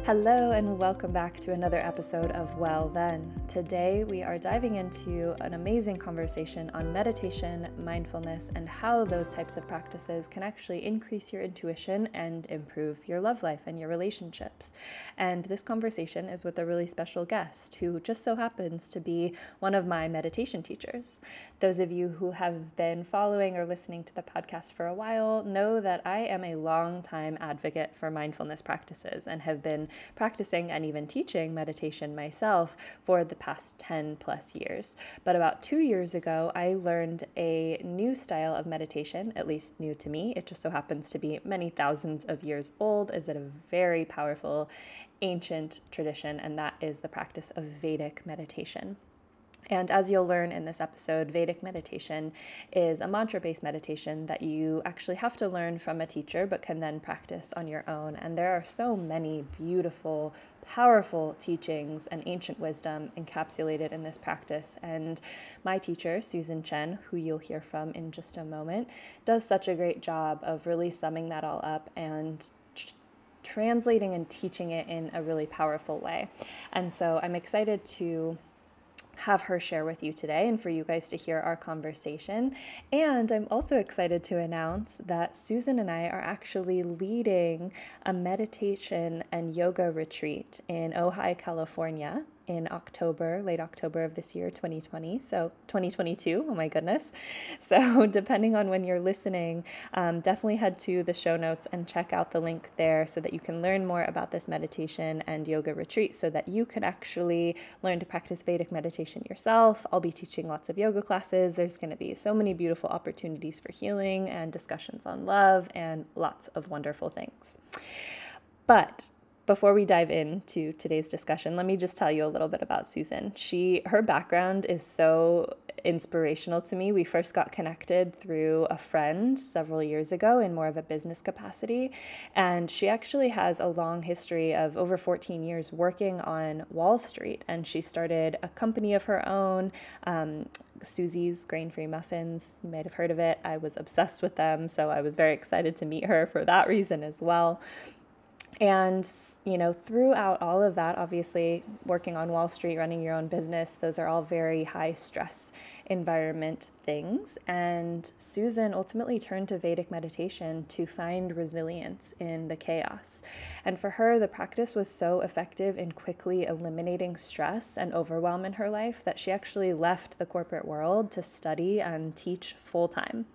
Hello, and welcome back to another episode of Well Then. Today, we are diving into an amazing conversation on meditation, mindfulness, and how those types of practices can actually increase your intuition and improve your love life and your relationships. And this conversation is with a really special guest who just so happens to be one of my meditation teachers. Those of you who have been following or listening to the podcast for a while know that I am a long-time advocate for mindfulness practices and have been practicing and even teaching meditation myself for the past 10 plus years. But about two years ago, I learned a new style of meditation, at least new to me. It just so happens to be many thousands of years old, is it a very powerful ancient tradition, and that is the practice of Vedic meditation. And as you'll learn in this episode, Vedic meditation is a mantra based meditation that you actually have to learn from a teacher but can then practice on your own. And there are so many beautiful, powerful teachings and ancient wisdom encapsulated in this practice. And my teacher, Susan Chen, who you'll hear from in just a moment, does such a great job of really summing that all up and translating and teaching it in a really powerful way. And so I'm excited to have her share with you today and for you guys to hear our conversation. And I'm also excited to announce that Susan and I are actually leading a meditation and yoga retreat in Ojai, California in October, late October of this year, 2020. So 2022, oh my goodness. So depending on when you're listening, um, definitely head to the show notes and check out the link there so that you can learn more about this meditation and yoga retreat so that you can actually learn to practice Vedic meditation yourself. I'll be teaching lots of yoga classes. There's going to be so many beautiful opportunities for healing and discussions on love and lots of wonderful things. But before we dive into today's discussion, let me just tell you a little bit about Susan. She her background is so inspirational to me. We first got connected through a friend several years ago in more of a business capacity, and she actually has a long history of over 14 years working on Wall Street, and she started a company of her own. Um, Susie's Grain Free Muffins. You might have heard of it. I was obsessed with them, so I was very excited to meet her for that reason as well. And, you know, throughout all of that, obviously, working on Wall Street, running your own business, those are all very high stress environment things. And Susan ultimately turned to Vedic meditation to find resilience in the chaos. And for her, the practice was so effective in quickly eliminating stress and overwhelm in her life that she actually left the corporate world to study and teach full time.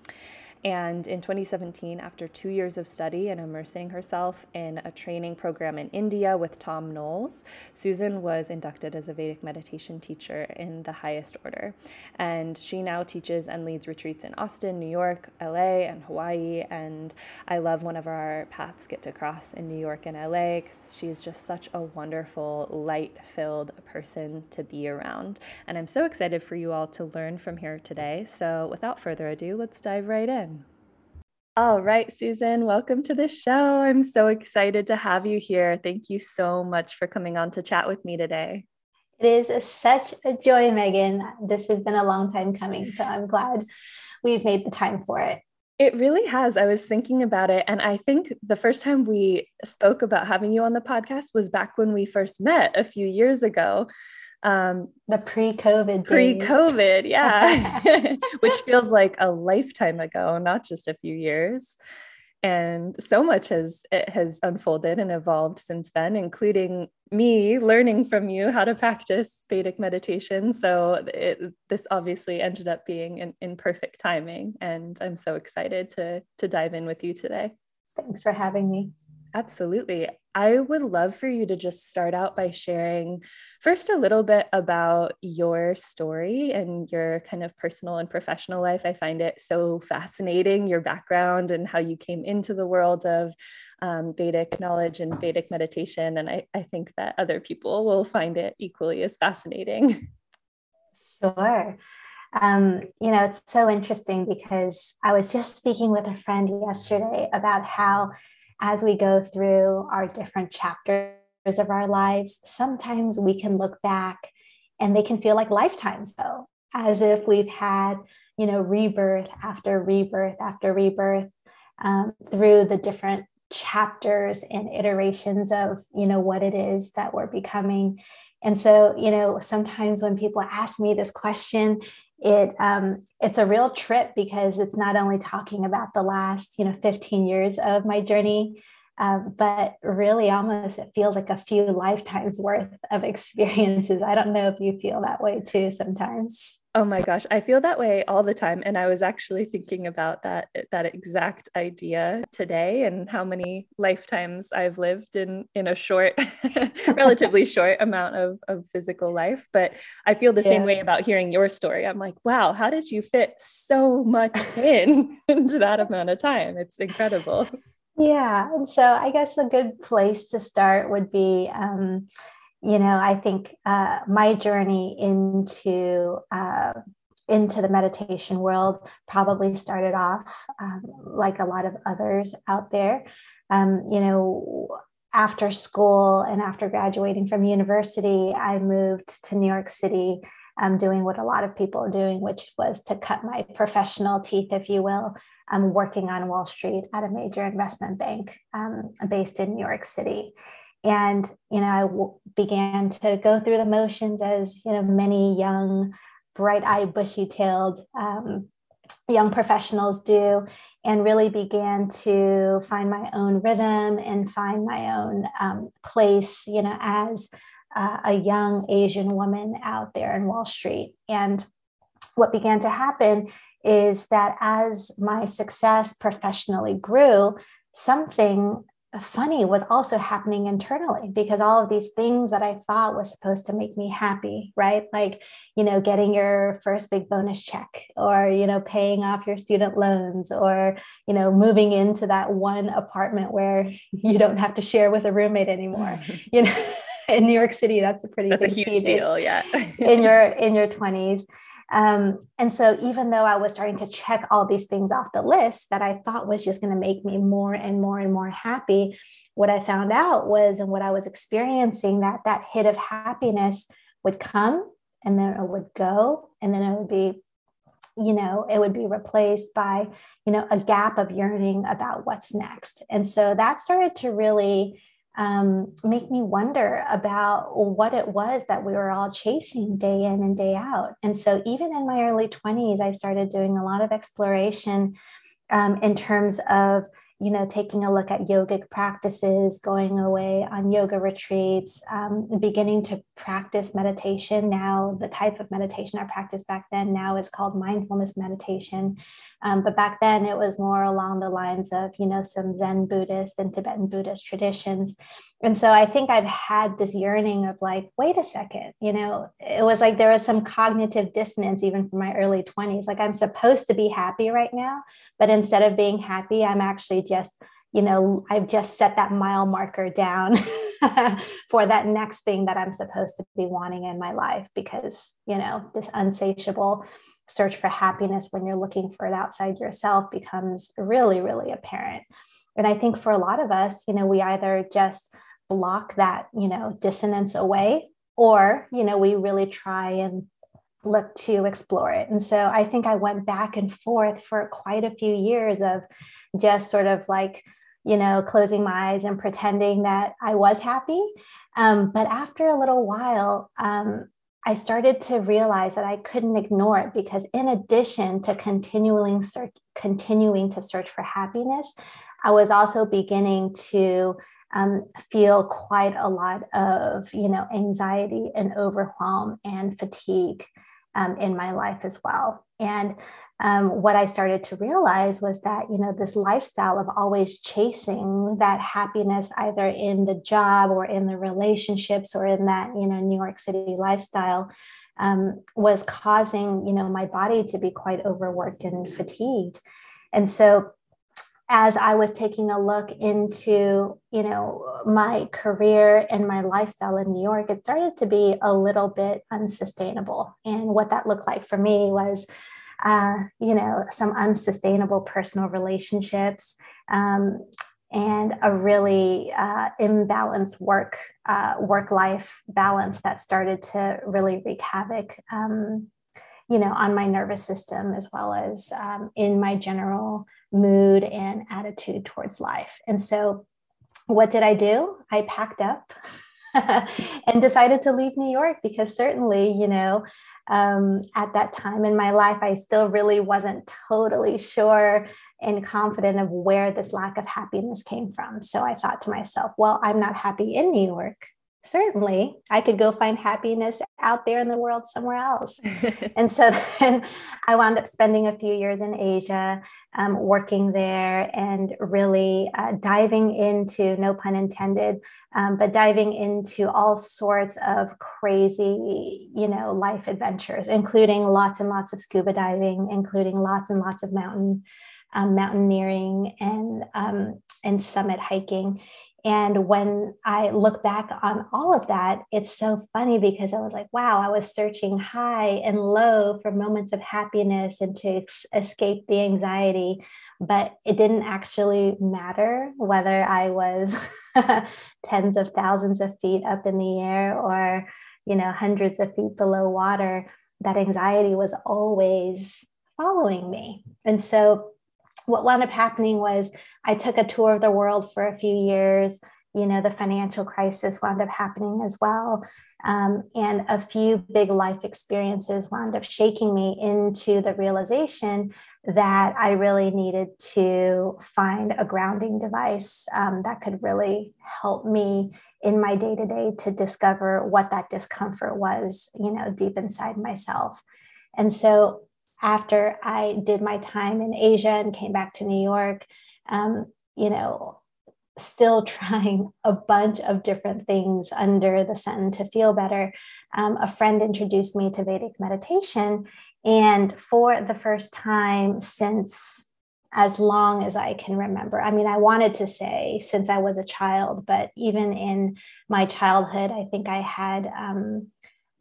And in 2017, after two years of study and immersing herself in a training program in India with Thom Knoles, Susan was inducted as a Vedic meditation teacher in the highest order. And she now teaches and leads retreats in Austin, New York, LA, and Hawaii. And I love whenever our paths get to cross in New York and LA because she's just such a wonderful, light filled person to be around. And I'm so excited for you all to learn from here today. So without further ado, let's dive right in. All right, Susan, welcome to the show. I'm so excited to have you here. Thank you so much for coming on to chat with me today. It is a, such a joy, Megan. This has been a long time coming, so I'm glad we've made the time for it. It really has. I was thinking about it. And I think the first time we spoke about having you on the podcast was back when we first met a few years ago um, the pre-COVID pre-COVID, yeah, which feels like a lifetime ago, not just a few years. And so much has it has unfolded and evolved since then, including me learning from you how to practice Vedic meditation. So it, this obviously ended up being in, in perfect timing, and I'm so excited to to dive in with you today. Thanks for having me. Absolutely. I would love for you to just start out by sharing first a little bit about your story and your kind of personal and professional life. I find it so fascinating, your background and how you came into the world of um, Vedic knowledge and Vedic meditation. And I, I think that other people will find it equally as fascinating. Sure. Um, you know, it's so interesting because I was just speaking with a friend yesterday about how as we go through our different chapters of our lives, sometimes we can look back and they can feel like lifetimes though, as if we've had, you know, rebirth after rebirth after rebirth um, through the different chapters and iterations of you know what it is that we're becoming. And so you know sometimes when people ask me this question it um, it's a real trip because it's not only talking about the last you know 15 years of my journey um, but really almost it feels like a few lifetimes worth of experiences. I don't know if you feel that way too sometimes Oh my gosh, I feel that way all the time and I was actually thinking about that that exact idea today and how many lifetimes I've lived in in a short relatively short amount of of physical life, but I feel the yeah. same way about hearing your story. I'm like, wow, how did you fit so much in into that amount of time? It's incredible. Yeah, and so I guess a good place to start would be um, you know i think uh, my journey into uh, into the meditation world probably started off um, like a lot of others out there. Um, you know after school and after graduating from university i moved to new york city um, doing what a lot of people are doing which was to cut my professional teeth if you will i'm working on wall street at a major investment bank um, based in new york city and you know i w- began to go through the motions as you know many young bright-eyed bushy-tailed um, young professionals do and really began to find my own rhythm and find my own um, place you know as uh, a young asian woman out there in wall street. And what began to happen is that as my success professionally grew something funny was also happening internally because all of these things that I thought was supposed to make me happy, right? Like, you know, getting your first big bonus check or, you know, paying off your student loans or, you know, moving into that one apartment where you don't have to share with a roommate anymore. you know, in New York City, that's a pretty that's a huge deal, yeah. in your in your 20s. Um, and so, even though I was starting to check all these things off the list that I thought was just going to make me more and more and more happy, what I found out was, and what I was experiencing, that that hit of happiness would come and then it would go, and then it would be you know it would be replaced by you know a gap of yearning about what's next and so that started to really um, make me wonder about what it was that we were all chasing day in and day out. And so, even in my early 20s, I started doing a lot of exploration um, in terms of you know, taking a look at yogic practices, going away on yoga retreats, um, beginning to practice meditation. Now, the type of meditation I practiced back then now is called mindfulness meditation. Um, but back then it was more along the lines of, you know, some Zen Buddhist and Tibetan Buddhist traditions. And so I think I've had this yearning of like, wait a second, you know, it was like there was some cognitive dissonance even from my early 20s. Like I'm supposed to be happy right now, but instead of being happy, I'm actually just, you know, I've just set that mile marker down for that next thing that I'm supposed to be wanting in my life because, you know, this unsatiable search for happiness when you're looking for it outside yourself becomes really, really apparent. And I think for a lot of us, you know, we either just block that you know dissonance away or you know we really try and look to explore it and so i think i went back and forth for quite a few years of just sort of like you know closing my eyes and pretending that i was happy. Um, but after a little while um, i started to realize that i couldn't ignore it because in addition to continuing search continuing to search for happiness i was also beginning to um, feel quite a lot of you know anxiety and overwhelm and fatigue um, in my life as well. And um, what i started to realize was that you know this lifestyle of always chasing that happiness either in the job or in the relationships or in that you know new york city lifestyle um, was causing you know my body to be quite overworked and fatigued and so as I was taking a look into, you know, my career and my lifestyle in New York, it started to be a little bit unsustainable. And what that looked like for me was, uh, you know, some unsustainable personal relationships um, and a really uh, imbalanced work uh, work life balance that started to really wreak havoc. Um, you know, on my nervous system as well as um, in my general mood and attitude towards life. And so, what did I do? I packed up. and decided to leave New York because certainly, you know, um, at that time in my life, I still really wasn't totally sure and confident of where this lack of happiness came from. So I thought to myself, well, I'm not happy in New York certainly I could go find happiness out there in the world somewhere else. and so then I wound up spending a few years in Asia, um, working there and really uh, diving into, no pun intended, um, but diving into all sorts of crazy, you know, life adventures, including lots and lots of scuba diving, including lots and lots of mountain. Um, mountaineering and um, and summit hiking and when I look back on all of that, it's so funny because I was like, wow, I was searching high and low for moments of happiness and to ex- escape the anxiety. But it didn't actually matter whether I was tens of thousands of feet up in the air or, you know, hundreds of feet below water. That anxiety was always following me. And so what wound up happening was I took a tour of the world for a few years. You know, the financial crisis wound up happening as well. Um, and a few big life experiences wound up shaking me into the realization that I really needed to find a grounding device um, that could really help me in my day to day to discover what that discomfort was, you know, deep inside myself. And so after I did my time in Asia and came back to New York, um, you know, still trying a bunch of different things under the sun to feel better. Um, a friend introduced me to Vedic meditation. And for the first time since as long as I can remember. I mean, I wanted to say since I was a child, but even in my childhood, I think I had um,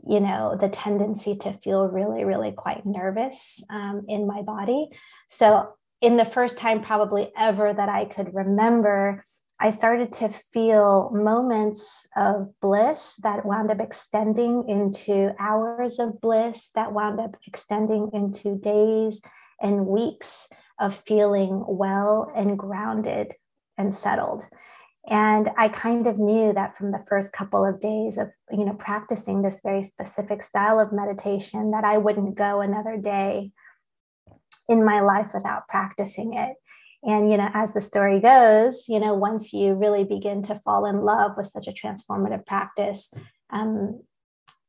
you know, the tendency to feel really, really quite nervous um, in my body. So, in the first time, probably ever that I could remember, I started to feel moments of bliss that wound up extending into hours of bliss, that wound up extending into days and weeks of feeling well and grounded and settled and i kind of knew that from the first couple of days of you know practicing this very specific style of meditation that i wouldn't go another day in my life without practicing it. And you know as the story goes you know once you really begin to fall in love with such a transformative practice um,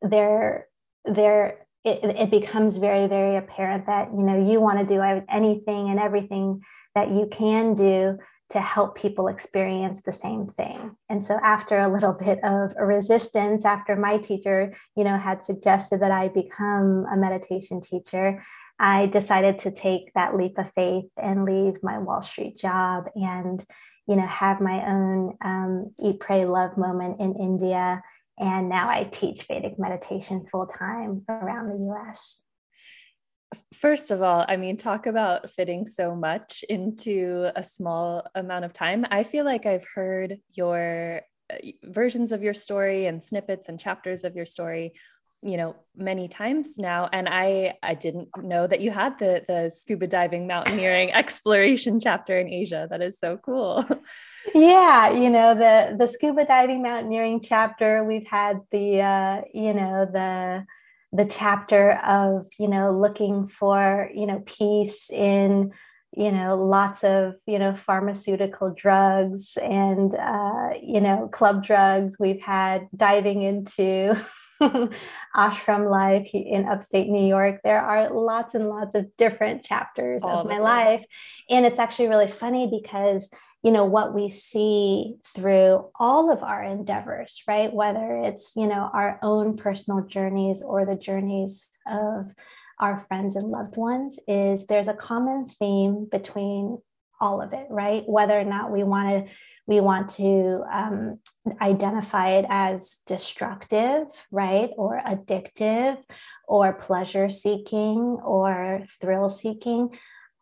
there there it, it becomes very very apparent that you know you want to do anything and everything that you can do to help people experience the same thing. And so after a little bit of resistance, after my teacher, you know, had suggested that I become a meditation teacher, I decided to take that leap of faith and leave my Wall Street job and, you know, have my own um, eat, pray, love moment in India. And now I teach Vedic meditation full time around the US. First of all, I mean, talk about fitting so much into a small amount of time. I feel like I've heard your uh, versions of your story and snippets and chapters of your story you know many times now and i i didn't know that you had the the scuba diving mountaineering exploration chapter in asia that is so cool yeah you know the the scuba diving mountaineering chapter we've had the uh you know the the chapter of you know looking for you know peace in you know lots of you know pharmaceutical drugs and uh, you know club drugs. We've had diving into ashram life in upstate New York. There are lots and lots of different chapters All of my life. And it's actually really funny because, you know, what we see through all of our endeavors, right? Whether it's, you know, our own personal journeys or the journeys of our friends and loved ones is there's a common theme between all of it right whether or not we want to we want to um, identify it as destructive right or addictive or pleasure seeking or thrill seeking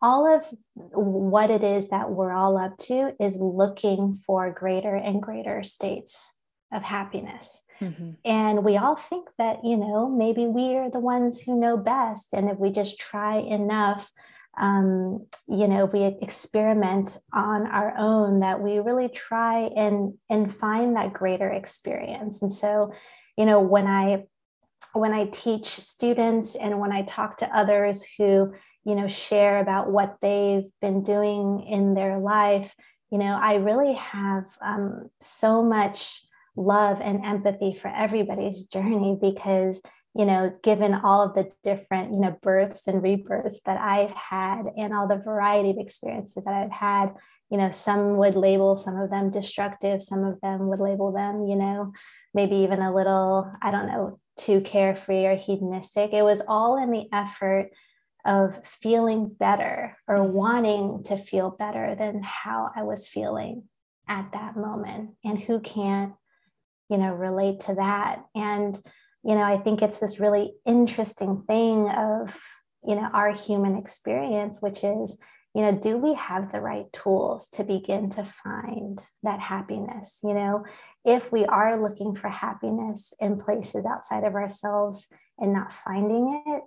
all of what it is that we're all up to is looking for greater and greater states of happiness. Mm-hmm. And we all think that, you know, maybe we are the ones who know best. And if we just try enough, um, you know we experiment on our own that we really try and and find that greater experience. And so you know when i when i teach students and when i talk to others who you know share about what they've been doing in their life you know i really have um, so much love and empathy for everybody's journey because you know given all of the different you know births and rebirths that i've had and all the variety of experiences that i've had you know some would label some of them destructive some of them would label them you know maybe even a little i don't know too carefree or hedonistic. It was all in the effort of feeling better or mm-hmm. wanting to feel better than how i was feeling at that moment. And who can't you know relate to that? And you know i think it's this really interesting thing of you know our human experience which is you know do we have the right tools to begin to find that happiness? You know if we are looking for happiness in places outside of ourselves and not finding it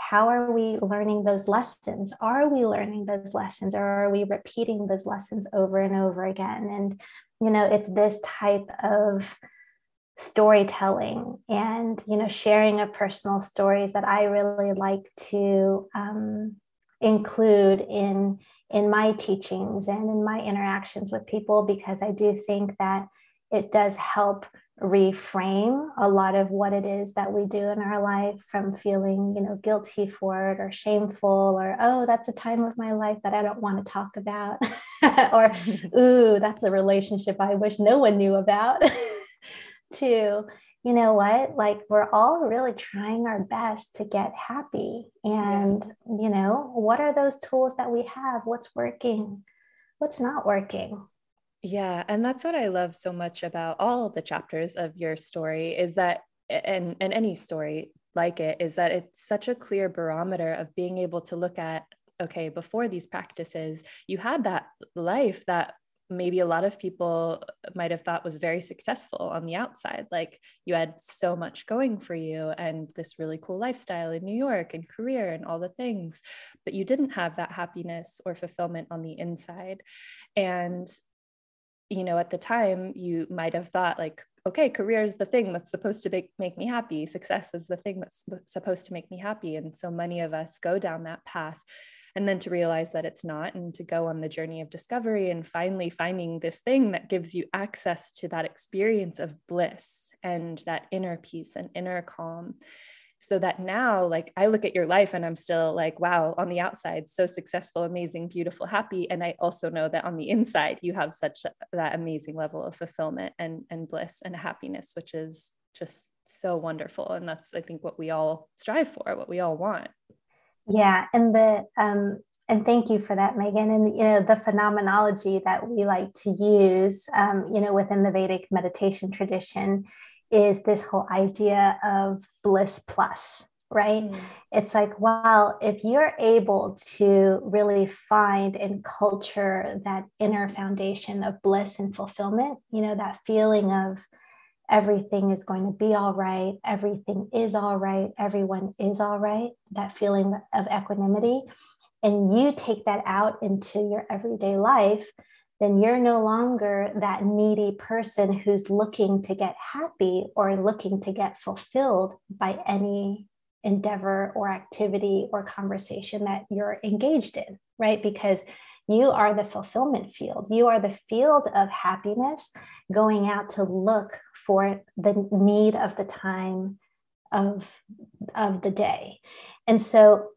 how are we learning those lessons? Are we learning those lessons or are we repeating those lessons over and over again? And you know it's this type of storytelling and you know sharing of personal stories that i really like to um, include in in my teachings and in my interactions with people because i do think that it does help reframe a lot of what it is that we do in our life from feeling you know guilty for it or shameful or oh that's a time of my life that i don't want to talk about or ooh that's a relationship i wish no one knew about to you know what? Like we're all really trying our best to get happy. And yeah. you know what are those tools that we have? What's working? What's not working? Yeah and that's what i love so much about all the chapters of your story is that and and any story like it is that it's such a clear barometer of being able to look at okay before these practices you had that life that maybe a lot of people might have thought was very successful on the outside. Like you had so much going for you and this really cool lifestyle in New York and career and all the things, but you didn't have that happiness or fulfillment on the inside. And, you know, at the time, you might have thought, like, okay, career is the thing that's supposed to make, me happy. Success is the thing that's supposed to make me happy. And so many of us go down that path and then to realize that it's not and to go on the journey of discovery and finally finding this thing that gives you access to that experience of bliss and that inner peace and inner calm. So that now like i look at your life and i'm still like wow on the outside so successful amazing beautiful happy. And i also know that on the inside you have such that amazing level of fulfillment and and bliss and happiness which is just so wonderful. And that's i think what we all strive for what we all want yeah, and the um, and thank you for that, Megan. And you know the phenomenology that we like to use, um, you know, within the Vedic meditation tradition, is this whole idea of bliss plus, right? Mm. It's like, well, if you're able to really find and culture that inner foundation of bliss and fulfillment, you know, that feeling of everything is going to be all right, everything is all right, everyone is all right, that feeling of equanimity, and you take that out into your everyday life, then you're no longer that needy person who's looking to get happy or looking to get fulfilled by any endeavor or activity or conversation that you're engaged in, right? Because you are the fulfillment field. You are the field of happiness going out to look for the need of the time of, of the day. And so,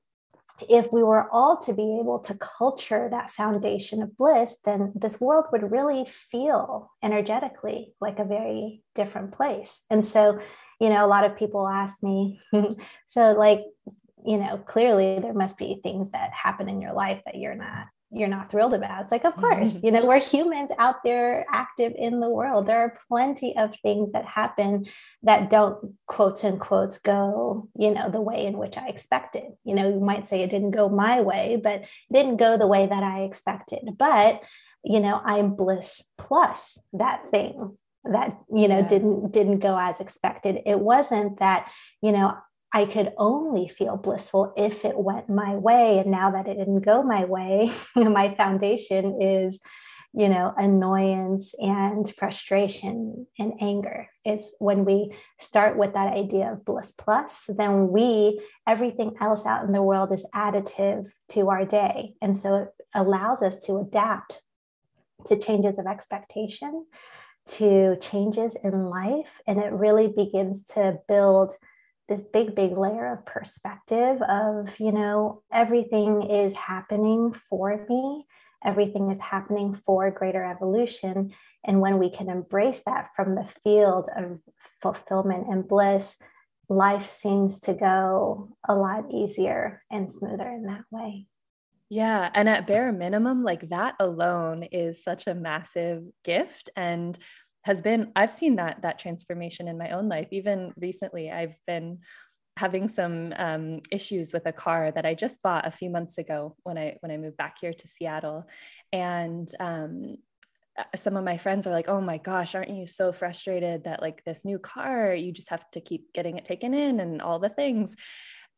if we were all to be able to culture that foundation of bliss, then this world would really feel energetically like a very different place. And so, you know, a lot of people ask me, so like, you know, clearly there must be things that happen in your life that you're not you're not thrilled about. It's like, of course, mm-hmm. you know, we're humans out there active in the world. There are plenty of things that happen that don't quotes and quotes go, you know, the way in which I expected. You know, you might say it didn't go my way, but it didn't go the way that I expected. But, you know, I'm bliss plus that thing that, you know, yeah. didn't didn't go as expected. It wasn't that, you know, I could only feel blissful if it went my way. And now that it didn't go my way, my foundation is, you know, annoyance and frustration and anger. It's when we start with that idea of bliss plus, then we, everything else out in the world is additive to our day. And so it allows us to adapt to changes of expectation, to changes in life. And it really begins to build this big, big layer of perspective of, you know, everything is happening for me, everything is happening for greater evolution. And when we can embrace that from the field of fulfillment and bliss, life seems to go a lot easier and smoother in that way. Yeah. And at bare minimum, like that alone is such a massive gift. And has been i've seen that that transformation in my own life. Even recently i've been having some um, issues with a car that i just bought a few months ago when i when i moved back here to seattle. And um, uh, some of my friends are like oh my gosh aren't you so frustrated that like this new car you just have to keep getting it taken in and all the things?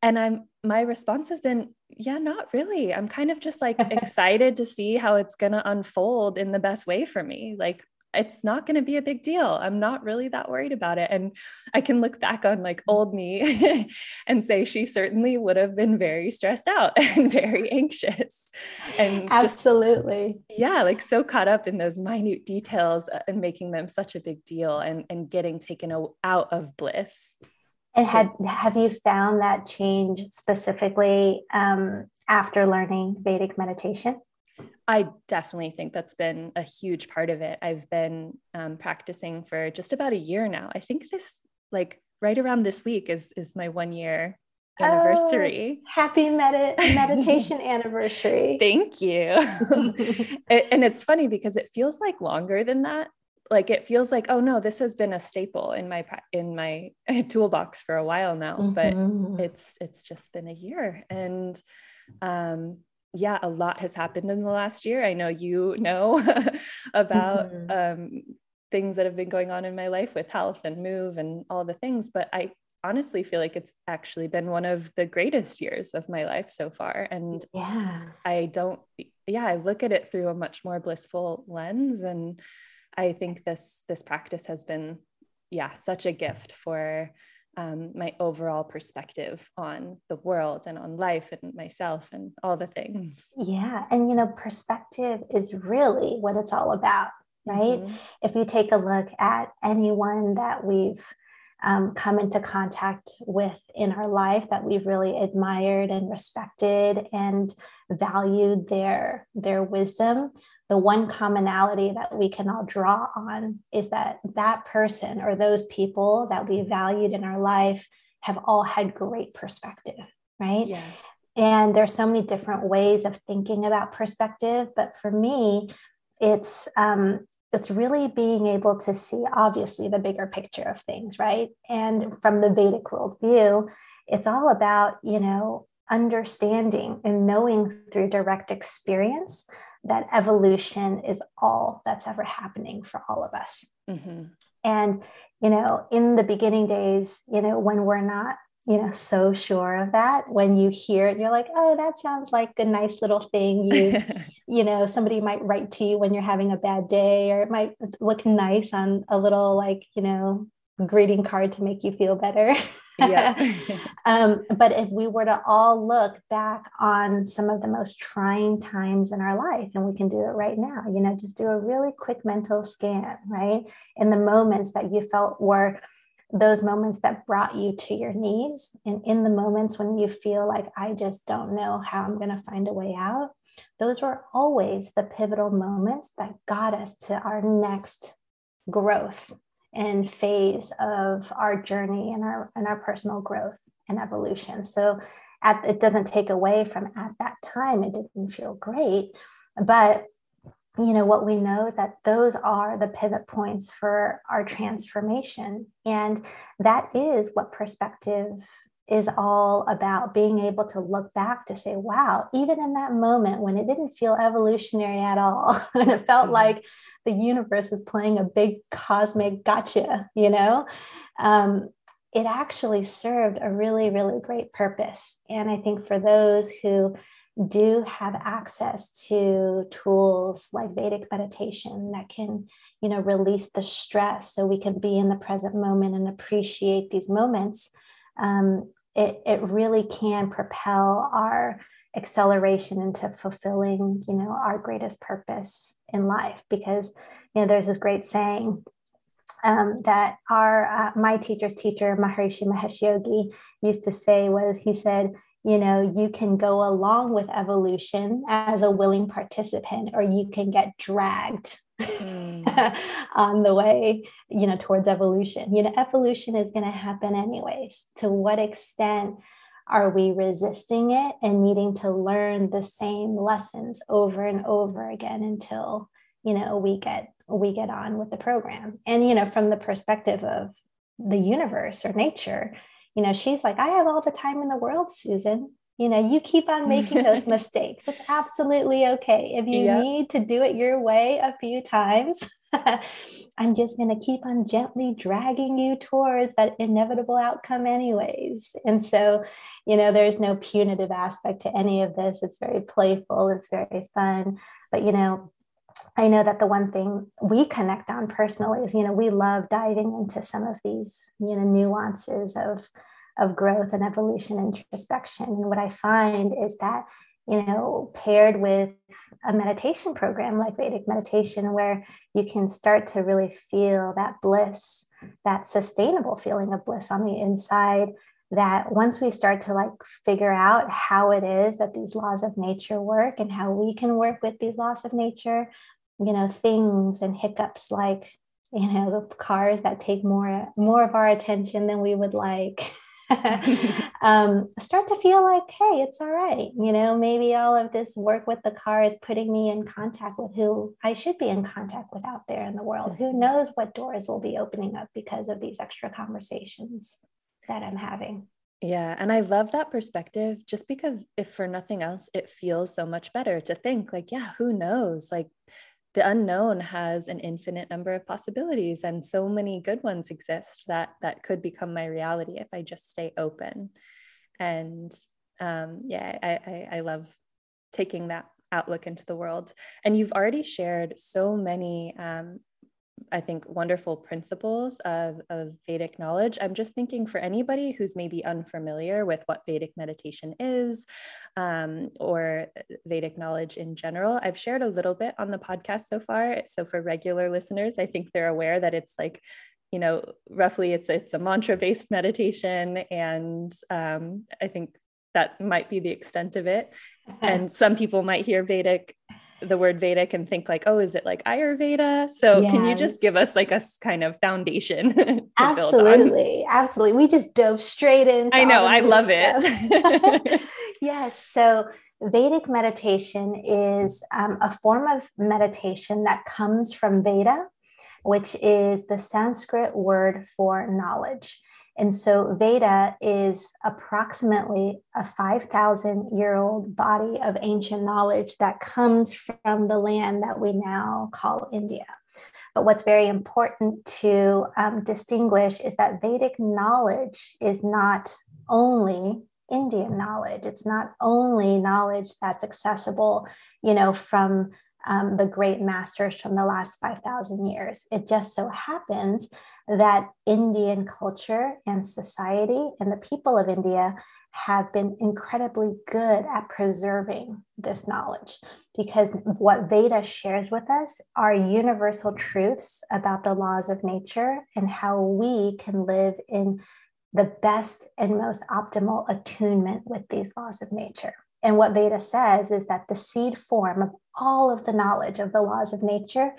And i'm my response has been yeah not really. I'm kind of just like excited to see how it's going to unfold in the best way for me. Like it's not going to be a big deal. I'm not really that worried about it. And I can look back on like old me and say she certainly would have been very stressed out and very anxious. And absolutely. Just, yeah, like so caught up in those minute details uh, and making them such a big deal and, and getting taken out of bliss. And had have you found that change specifically um, after learning Vedic meditation? I definitely think that's been a huge part of it. I've been um, practicing for just about a year now. I think this, like, right around this week is is my one year anniversary. Oh, happy med- meditation anniversary. Thank you. and it's funny because it feels like longer than that. Like it feels like, oh no, this has been a staple in my in my toolbox for a while now, mm-hmm. but it's it's just been a year. And um yeah, a lot has happened in the last year. I know you know about mm-hmm. um, things that have been going on in my life with health and move and all the things, but I honestly feel like it's actually been one of the greatest years of my life so far. And yeah, I don't, yeah, I look at it through a much more blissful lens. And I think this, this practice has been, yeah, such a gift for um, my overall perspective on the world and on life and myself and all the things. Yeah. And, you know, perspective is really what it's all about, right? Mm-hmm. If you take a look at anyone that we've um, come into contact with in our life that we've really admired and respected and valued their their wisdom the one commonality that we can all draw on is that that person or those people that we valued in our life have all had great perspective right yeah. and there's so many different ways of thinking about perspective but for me it's um, it's really being able to see obviously the bigger picture of things right and from the vedic worldview it's all about you know understanding and knowing through direct experience that evolution is all that's ever happening for all of us mm-hmm. and you know in the beginning days you know when we're not you know so sure of that. When you hear it you're like oh that sounds like a nice little thing you you know somebody might write to you when you're having a bad day or it might look nice on a little like you know greeting card to make you feel better. Yeah. Um, but if we were to all look back on some of the most trying times in our life and we can do it right now you know just do a really quick mental scan right? In the moments that you felt were those moments that brought you to your knees and in the moments when you feel like I just don't know how I'm going to find a way out, those were always the pivotal moments that got us to our next growth and phase of our journey and our and our personal growth and evolution. So at, it doesn't take away from at that time it didn't feel great, but you know what we know is that those are the pivot points for our transformation and that is what perspective is all about being able to look back to say wow even in that moment when it didn't feel evolutionary at all and it felt mm-hmm. like the universe is playing a big cosmic gotcha you know um, it actually served a really, really great purpose. And I think for those who do have access to tools like Vedic meditation that can, you know, release the stress so we can be in the present moment and appreciate these moments, um, it, it really can propel our acceleration into fulfilling, you know, our greatest purpose in life. Because, you know, there's this great saying um, that our uh, my teacher's teacher Maharishi Mahesh Yogi used to say was he said you know you can go along with evolution as a willing participant or you can get dragged mm. on the way you know towards evolution. You know evolution is going to happen anyways. To what extent are we resisting it and needing to learn the same lessons over and over again until you know we get we get on with the program? And you know from the perspective of the universe or nature you know she's like i have all the time in the world susan. You know you keep on making those mistakes. It's absolutely okay. If you yep. need to do it your way a few times i'm just going to keep on gently dragging you towards that inevitable outcome anyways. And so you know there's no punitive aspect to any of this. It's very playful. It's very fun. But you know I know that the one thing we connect on personally is, you know, we love diving into some of these, you know, nuances of of growth and evolution and introspection. And what I find is that, you know, paired with a meditation program like Vedic meditation, where you can start to really feel that bliss, that sustainable feeling of bliss on the inside. That once we start to like figure out how it is that these laws of nature work and how we can work with these laws of nature, you know things and hiccups like you know the cars that take more more of our attention than we would like um, start to feel like hey it's all right. You know maybe all of this work with the car is putting me in contact with who i should be in contact with out there in the world. Who mm-hmm. knows what doors will be opening up because of these extra conversations that i'm having yeah. And I love that perspective just because, if for nothing else, it feels so much better to think, like, yeah, who knows? Like, the unknown has an infinite number of possibilities and so many good ones exist that that could become my reality if i just stay open and um, yeah I, I, I love taking that outlook into the world and you've already shared so many um, I think, wonderful principles of, of Vedic knowledge. I'm just thinking for anybody who's maybe unfamiliar with what Vedic meditation is um, or Vedic knowledge in general, I've shared a little bit on the podcast so far. So for regular listeners, I think they're aware that it's like you know roughly it's it's a mantra based meditation and um, i think that might be the extent of it and some people might hear vedic the word Vedic and think like, oh, is it like Ayurveda? So yes. can you just give us like a kind of foundation? absolutely, absolutely. We just dove straight in. I know, I love it. yes. So Vedic meditation is um, a form of meditation that comes from Veda, which is the Sanskrit word for knowledge. And so Veda is approximately a 5,000 year old body of ancient knowledge that comes from the land that we now call India. But what's very important to um, distinguish is that Vedic knowledge is not only Indian knowledge. It's not only knowledge that's accessible, you know, from um, the great masters from the last 5,000 years. It just so happens that Indian culture and society and the people of India have been incredibly good at preserving this knowledge because what Veda shares with us are universal truths about the laws of nature and how we can live in the best and most optimal attunement with these laws of nature. And what Veda says is that the seed form of all of the knowledge of the laws of nature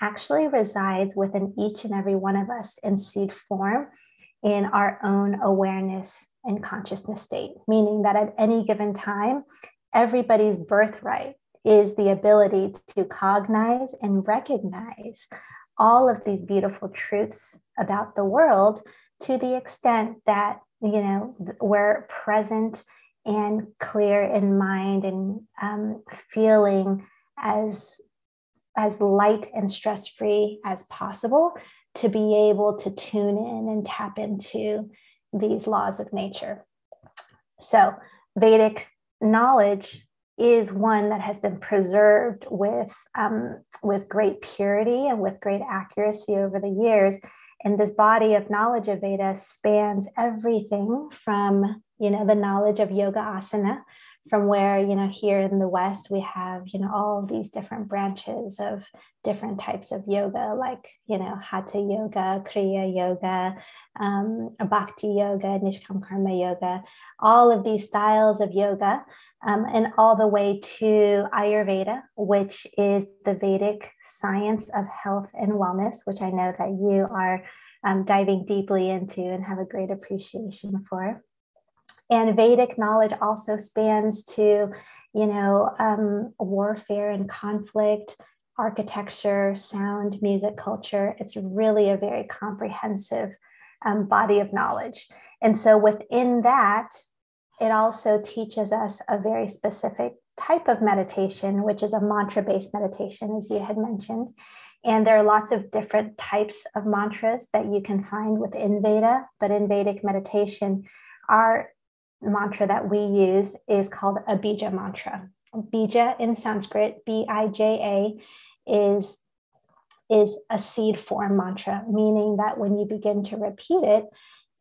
actually resides within each and every one of us in seed form in our own awareness and consciousness state, meaning that at any given time, everybody's birthright is the ability to cognize and recognize all of these beautiful truths about the world to the extent that you know we're present and clear in mind and um, feeling as as light and stress free as possible to be able to tune in and tap into these laws of nature. So, Vedic knowledge is one that has been preserved with, um, with great purity and with great accuracy over the years. And this body of knowledge of Veda spans everything from, you know, the knowledge of yoga asana, from where you know here in the west we have you know all these different branches of different types of yoga like you know hatha yoga kriya yoga um, bhakti yoga nishkam karma yoga all of these styles of yoga um, and all the way to ayurveda which is the vedic science of health and wellness which i know that you are um, diving deeply into and have a great appreciation for and Vedic knowledge also spans to, you know, um, warfare and conflict, architecture, sound, music, culture. It's really a very comprehensive um, body of knowledge. And so within that, it also teaches us a very specific type of meditation, which is a mantra based meditation, as you had mentioned. And there are lots of different types of mantras that you can find within Veda, but in Vedic meditation, our mantra that we use is called a bija mantra. Bija in Sanskrit, B I J A, is is a seed form mantra, meaning that when you begin to repeat it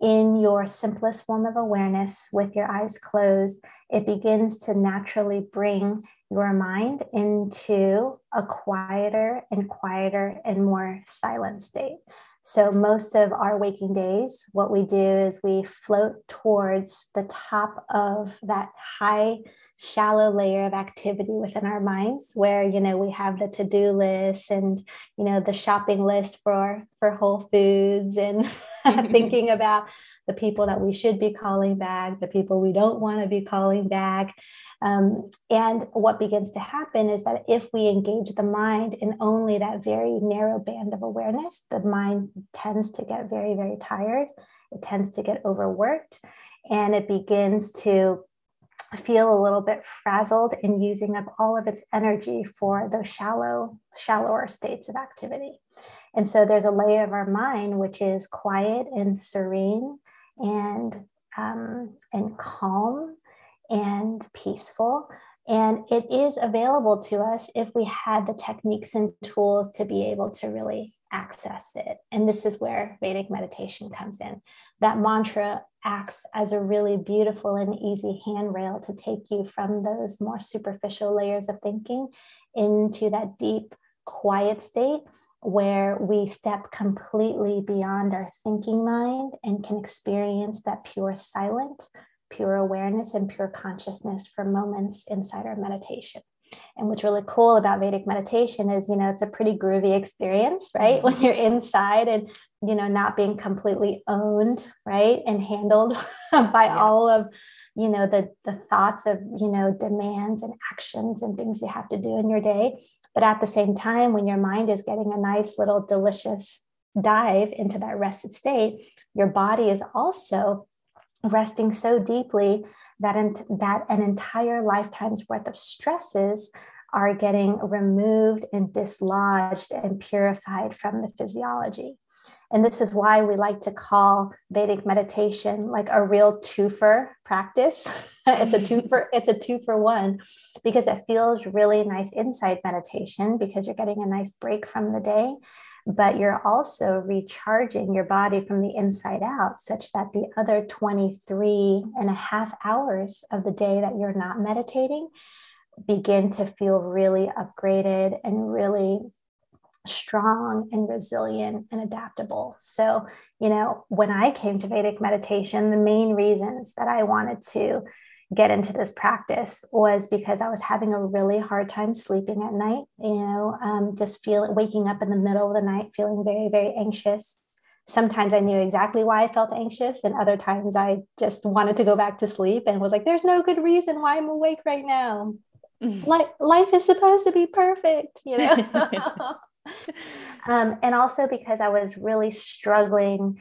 in your simplest form of awareness with your eyes closed, it begins to naturally bring your mind into a quieter and quieter and more silent state. So, most of our waking days, what we do is we float towards the top of that high, shallow layer of activity within our minds, where you know we have the to-do list and you know the shopping list for for Whole Foods and thinking about the people that we should be calling back, the people we don't want to be calling back. Um, and what begins to happen is that if we engage the mind in only that very narrow band of awareness, the mind tends to get very, very tired. It tends to get overworked and it begins to feel a little bit frazzled and using up all of its energy for those shallow, shallower states of activity. And so there's a layer of our mind which is quiet and serene and um, and calm and peaceful. And it is available to us if we had the techniques and tools to be able to really access it. And this is where Vedic meditation comes in. That mantra acts as a really beautiful and easy handrail to take you from those more superficial layers of thinking into that deep, quiet state where we step completely beyond our thinking mind and can experience that pure silent, pure awareness, and pure consciousness for moments inside our meditation. And what's really cool about Vedic meditation is, you know, it's a pretty groovy experience, right? Mm-hmm. When you're inside and, you know, not being completely owned, right? And handled by yeah. all of, you know, the, the thoughts of, you know, demands and actions and things you have to do in your day. But at the same time, when your mind is getting a nice little delicious dive into that rested state, your body is also resting so deeply that, in, that an entire lifetime's worth of stresses are getting removed and dislodged and purified from the physiology. And this is why we like to call Vedic meditation like a real twofer practice. it's a two for it's a two for one because it feels really nice inside meditation because you're getting a nice break from the day, but you're also recharging your body from the inside out such that the other 23 and a half hours of the day that you're not meditating begin to feel really upgraded and really strong and resilient and adaptable. So, you know, when I came to Vedic meditation, the main reasons that I wanted to get into this practice was because I was having a really hard time sleeping at night, you know, um, just feeling waking up in the middle of the night, feeling very, very anxious. Sometimes I knew exactly why I felt anxious, and other times I just wanted to go back to sleep and was like, there's no good reason why I'm awake right now. Like life is supposed to be perfect, you know. um, and also because I was really struggling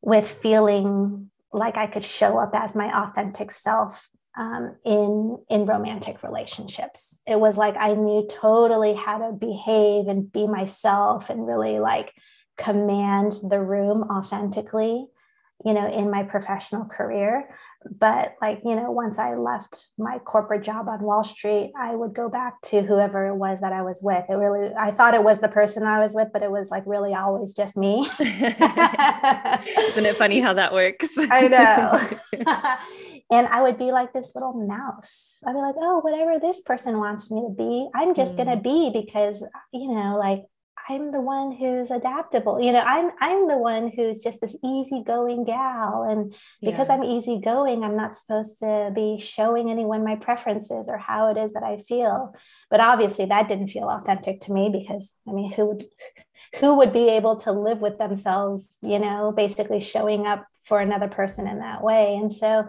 with feeling like I could show up as my authentic self um, in in romantic relationships. It was like I knew totally how to behave and be myself and really like command the room authentically you know, in my professional career. But like, you know, once I left my corporate job on Wall Street, I would go back to whoever it was that I was with. It really, I thought it was the person I was with, but it was like really always just me. Isn't it funny how that works? I know. and I would be like this little mouse. I'd be like, oh, whatever this person wants me to be, I'm just mm. going to be because, you know, like I'm the one who's adaptable. You know, I'm I'm the one who's just this easygoing gal. And because yeah. I'm easygoing, I'm not supposed to be showing anyone my preferences or how it is that I feel. But obviously that didn't feel authentic to me because I mean, who would who would be able to live with themselves, you know, basically showing up for another person in that way. And so,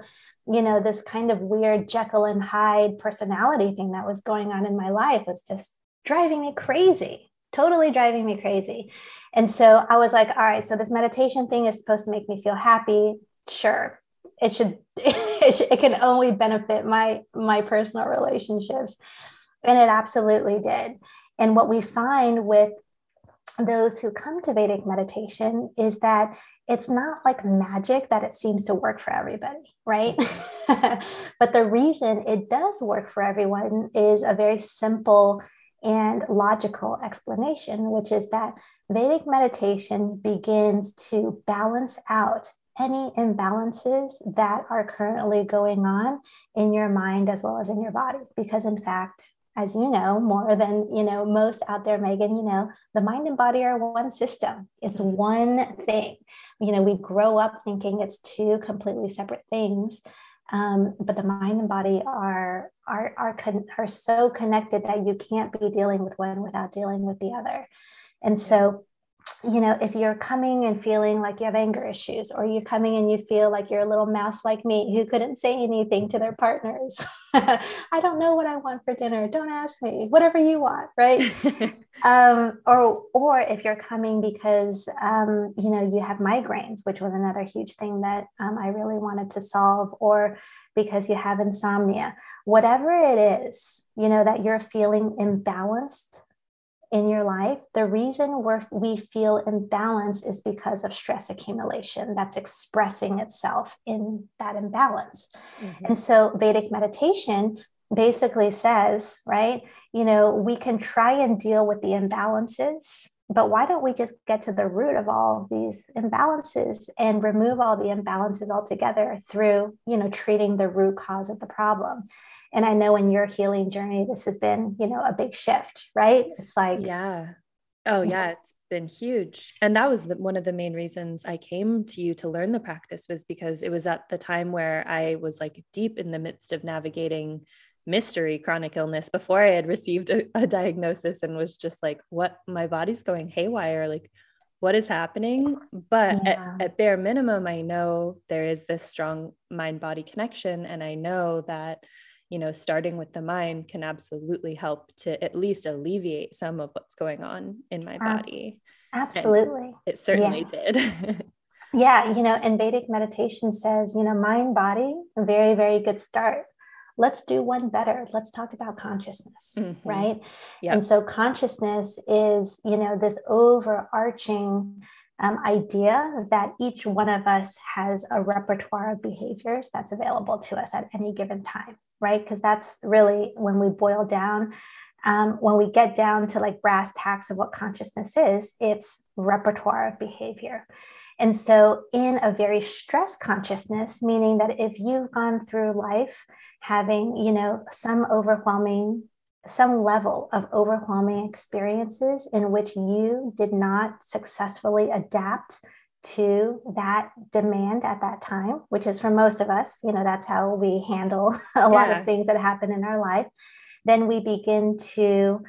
you know, this kind of weird Jekyll and Hyde personality thing that was going on in my life was just driving me crazy totally driving me crazy. And so I was like, all right, so this meditation thing is supposed to make me feel happy. Sure. It should, it, should, it can only benefit my my personal relationships. And it absolutely did. And what we find with those who come to Vedic meditation is that it's not like magic that it seems to work for everybody, right? Mm-hmm. but the reason it does work for everyone is a very simple and logical explanation, which is that Vedic meditation begins to balance out any imbalances that are currently going on in your mind as well as in your body. Because, in fact, as you know, more than you know, most out there, Megan, you know, the mind and body are one system. It's one thing. You know, we grow up thinking it's two completely separate things. Um, but the mind and body are are are con- are so connected that you can't be dealing with one without dealing with the other. And so you know, if you're coming and feeling like you have anger issues, or you're coming and you feel like you're a little mouse like me who couldn't say anything to their partners, I don't know what I want for dinner. Don't ask me. Whatever you want, right? um, or or if you're coming because um, you know you have migraines, which was another huge thing that um, I really wanted to solve, or because you have insomnia, whatever it is, you know that you're feeling imbalanced in your life, the reason we we feel imbalance is because of stress accumulation that's expressing itself in that imbalance. Mm-hmm. And so Vedic meditation basically says, right, you know, we can try and deal with the imbalances, but why don't we just get to the root of all these imbalances and remove all the imbalances altogether through, you know, treating the root cause of the problem? and i know in your healing journey this has been you know a big shift right? It's like yeah. Oh yeah it's been huge. And that was the, one of the main reasons i came to you to learn the practice was because it was at the time where i was like deep in the midst of navigating mystery chronic illness before i had received a, a diagnosis and was just like what my body's going haywire like what is happening but yeah. at, at bare minimum i know there is this strong mind body connection and i know that you know, starting with the mind can absolutely help to at least alleviate some of what's going on in my body. Absolutely. And it certainly yeah. did. yeah, you know, and Vedic meditation says, you know, mind body, a very, very good start. Let's do one better. Let's talk about consciousness, mm-hmm. right? Yep. And so consciousness is, you know, this overarching um, idea that each one of us has a repertoire of behaviors that's available to us at any given time right? Because that's really when we boil down, um, when we get down to like brass tacks of what consciousness is, it's repertoire of behavior. And so, in a very stress consciousness, meaning that if you've gone through life having, you know, some overwhelming, some level of overwhelming experiences in which you did not successfully adapt to that demand at that time, which is for most of us, you know, that's how we handle a yeah. lot of things that happen in our life. Then we begin to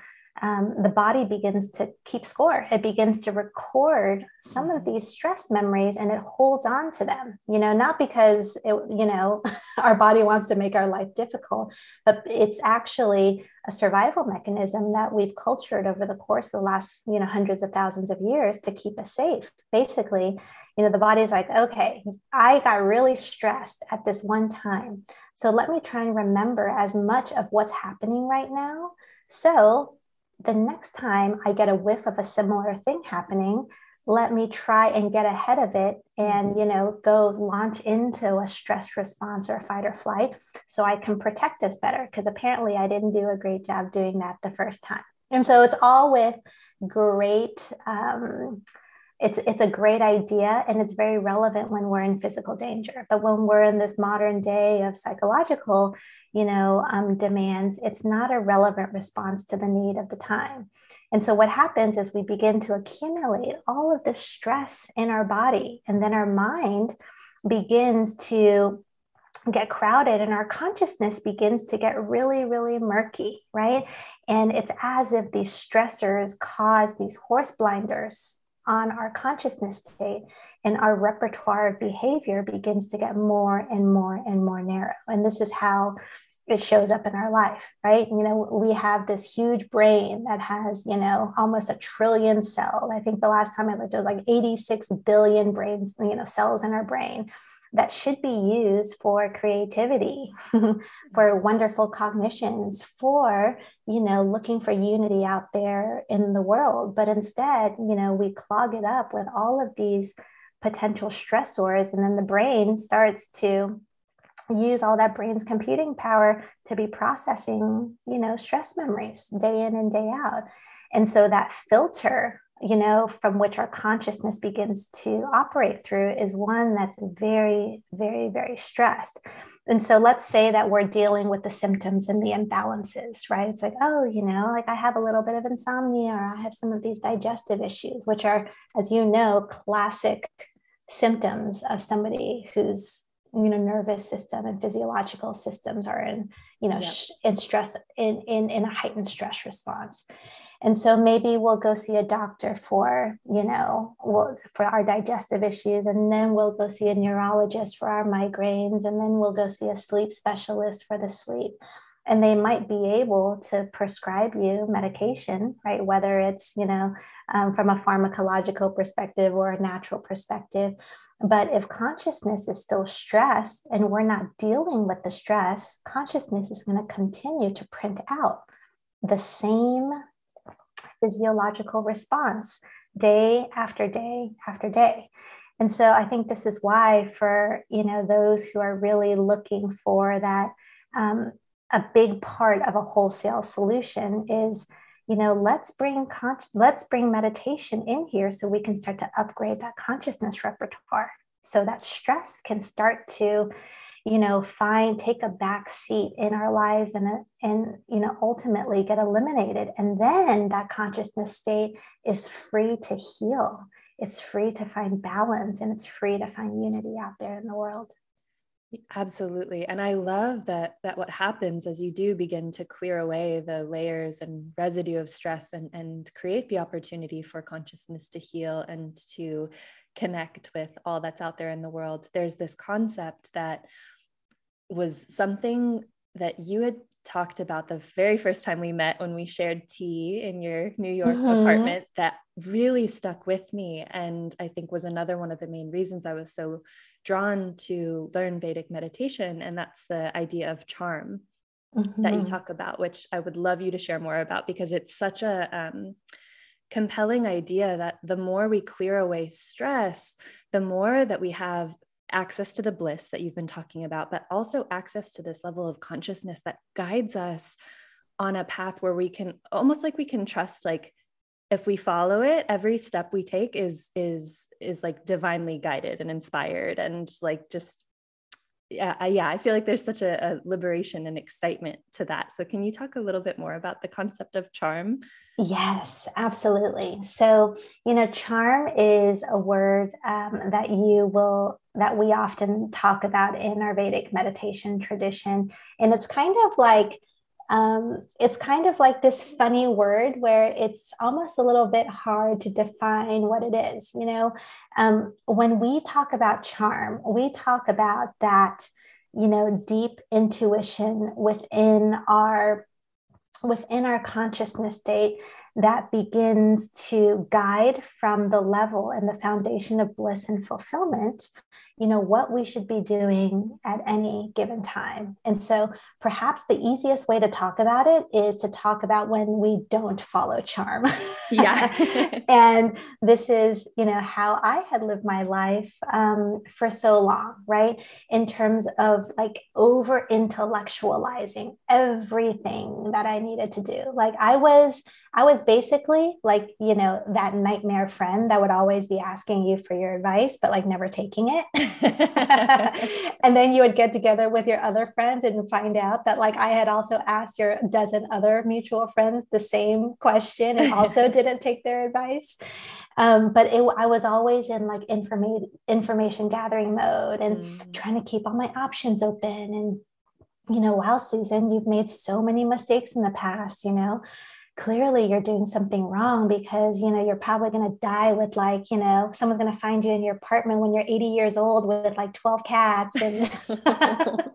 um, the body begins to keep score. It begins to record some of these stress memories and it holds on to them, you know, not because it, you know, our body wants to make our life difficult, but it's actually a survival mechanism that we've cultured over the course of the last, you know, hundreds of thousands of years to keep us safe. Basically, you know, the body's like, okay, I got really stressed at this one time. So let me try and remember as much of what's happening right now. So the next time I get a whiff of a similar thing happening, let me try and get ahead of it and mm-hmm. you know go launch into a stress response or fight or flight so i can protect us better because apparently i didn't do a great job doing that the first time and so it's all with great um, it's it's a great idea and it's very relevant when we're in physical danger but when we're in this modern day of psychological you know um, demands it's not a relevant response to the need of the time and so what happens is we begin to accumulate all of this stress in our body and then our mind begins to get crowded and our consciousness begins to get really, really murky, right? And it's as if these stressors cause these horse blinders on our consciousness state and our repertoire of behavior begins to get more and more and more narrow. And this is how it shows up in our life right? You know we have this huge brain that has you know almost a trillion cells i think the last time i looked it was like 86 billion brains you know cells in our brain that should be used for creativity, for wonderful cognitions, for, you know, looking for unity out there in the world. But instead, you know, we clog it up with all of these potential stressors. And then the brain starts to use all that brain's computing power to be processing, you know, stress memories day in and day out. And so that filter you know, from which our consciousness begins to operate through is one that's very, very, very stressed. And so let's say that we're dealing with the symptoms and the imbalances, right? It's like, oh, you know, like I have a little bit of insomnia or I have some of these digestive issues, which are, as you know, classic symptoms of somebody who's you know nervous system and physiological systems are in you know yep. sh- in stress in, in in a heightened stress response and so maybe we'll go see a doctor for, you know, for our digestive issues, and then we'll go see a neurologist for our migraines, and then we'll go see a sleep specialist for the sleep. And they might be able to prescribe you medication, right? Whether it's, you know, um, from a pharmacological perspective or a natural perspective. But if consciousness is still stressed and we're not dealing with the stress, consciousness is going to continue to print out the same physiological response day after day after day. And so I think this is why, for you know those who are really looking for that, um, a big part of a wholesale solution is you know let's bring con- let's bring meditation in here so we can start to upgrade that consciousness repertoire so that stress can start to you know find take a back seat in our lives and and you know ultimately get eliminated. And then that consciousness state is free to heal. It's free to find balance and it's free to find unity out there in the world. Absolutely. And i love that that what happens as you do begin to clear away the layers and residue of stress and and create the opportunity for consciousness to heal and to connect with all that's out there in the world. There's this concept that was something that you had talked about the very first time we met when we shared tea in your New York mm-hmm. apartment that really stuck with me. And I think was another one of the main reasons I was so drawn to learn Vedic meditation. And that's the idea of charm mm-hmm. that you mm-hmm. talk about, which I would love you to share more about because it's such a um, compelling idea that the more we clear away stress, the more that we have access to the bliss that you've been talking about, but also access to this level of consciousness that guides us on a path where we can almost like we can trust like if we follow it every step we take is is is like divinely guided and inspired and like just yeah yeah i feel like there's such a, a liberation and excitement to that so can you talk a little bit more about the concept of charm Yes, absolutely. So, you know, charm is a word um, that you will, that we often talk about in our Vedic meditation tradition. And it's kind of like, um, it's kind of like this funny word where it's almost a little bit hard to define what it is. You know, um, when we talk about charm, we talk about that, you know, deep intuition within our within our consciousness state that begins to guide from the level and the foundation of bliss and fulfillment you know what we should be doing at any given time. And so perhaps the easiest way to talk about it is to talk about when we don't follow charm. Yeah. And this is you know how i had lived my life um, for so long right? In terms of like over intellectualizing everything that i needed to do. Like i was I was basically like, you know, that nightmare friend that would always be asking you for your advice, but like never taking it. and then you would get together with your other friends and find out that like I had also asked your dozen other mutual friends the same question and also didn't take their advice. Um, but it, I was always in like information information gathering mode and mm. trying to keep all my options open and you know, wow, Susan, you've made so many mistakes in the past, you know, clearly you're doing something wrong because you know you're probably going to die with like you know someone's going to find you in your apartment when you're 80 years old with like 12 cats and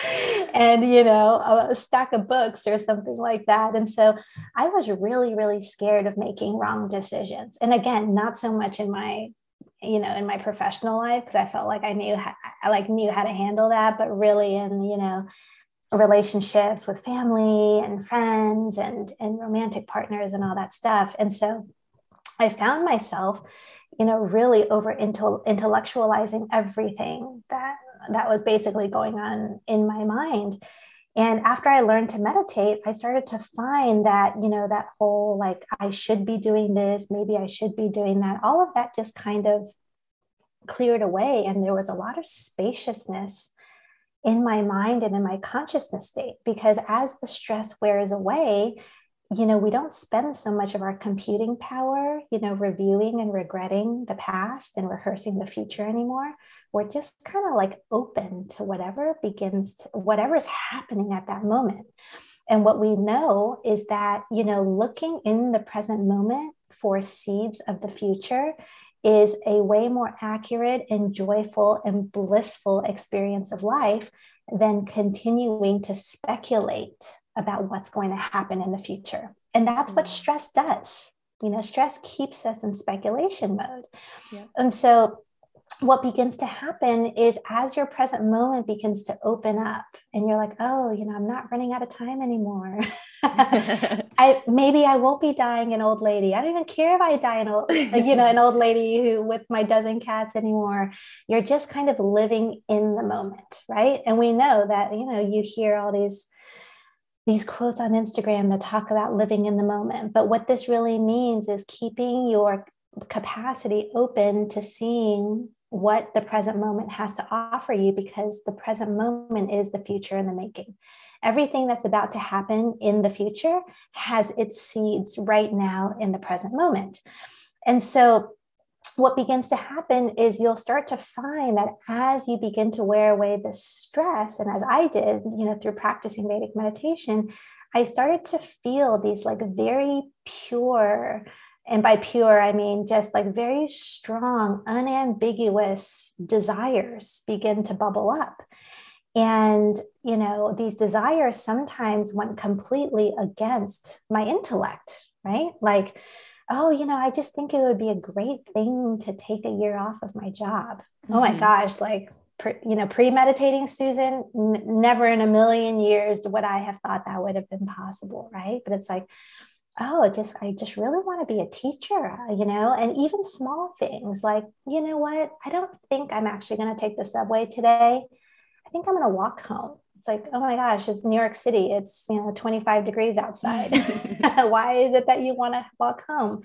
and you know a stack of books or something like that. And so i was really really scared of making wrong decisions. And again not so much in my you know in my professional life because i felt like i knew how, i like knew how to handle that but really in you know relationships with family and friends and and romantic partners and all that stuff. And so i found myself you know really over intellectualizing everything that that was basically going on in my mind. And after i learned to meditate i started to find that you know that whole like i should be doing this maybe i should be doing that. All of that just kind of cleared away and there was a lot of spaciousness in my mind and in my consciousness state because as the stress wears away you know we don't spend so much of our computing power you know reviewing and regretting the past and rehearsing the future anymore. We're just kind of like open to whatever begins to whatever is happening at that moment. And what we know is that you know looking in the present moment for seeds of the future is a way more accurate and joyful and blissful experience of life than continuing to speculate about what's going to happen in the future. And that's what mm. stress does. You know, stress keeps us in speculation mode. Yeah. And so what begins to happen is as your present moment begins to open up and you're like oh you know i'm not running out of time anymore. I maybe i won't be dying an old lady. I don't even care if i die an old you know an old lady who with my dozen cats anymore. You're just kind of living in the moment right? And we know that you know you hear all these these quotes on Instagram that talk about living in the moment. But what this really means is keeping your capacity open to seeing what the present moment has to offer you because the present moment is the future in the making. Everything that's about to happen in the future has its seeds right now in the present moment. And so, what begins to happen is you'll start to find that as you begin to wear away the stress, and as I did, you know, through practicing Vedic meditation, I started to feel these like very pure, and by pure, I mean just like very strong, unambiguous desires begin to bubble up. And, you know, these desires sometimes went completely against my intellect, right? Like, oh, you know, I just think it would be a great thing to take a year off of my job. Mm-hmm. Oh my mm-hmm. gosh, like, pre, you know, premeditating Susan, n- never in a million years would I have thought that would have been possible, right? But it's like, oh just i just really want to be a teacher you know and even small things like you know what i don't think i'm actually going to take the subway today. I think i'm going to walk home. It's like oh my gosh it's new york city it's you know 25 degrees outside. Why is it that you want to walk home?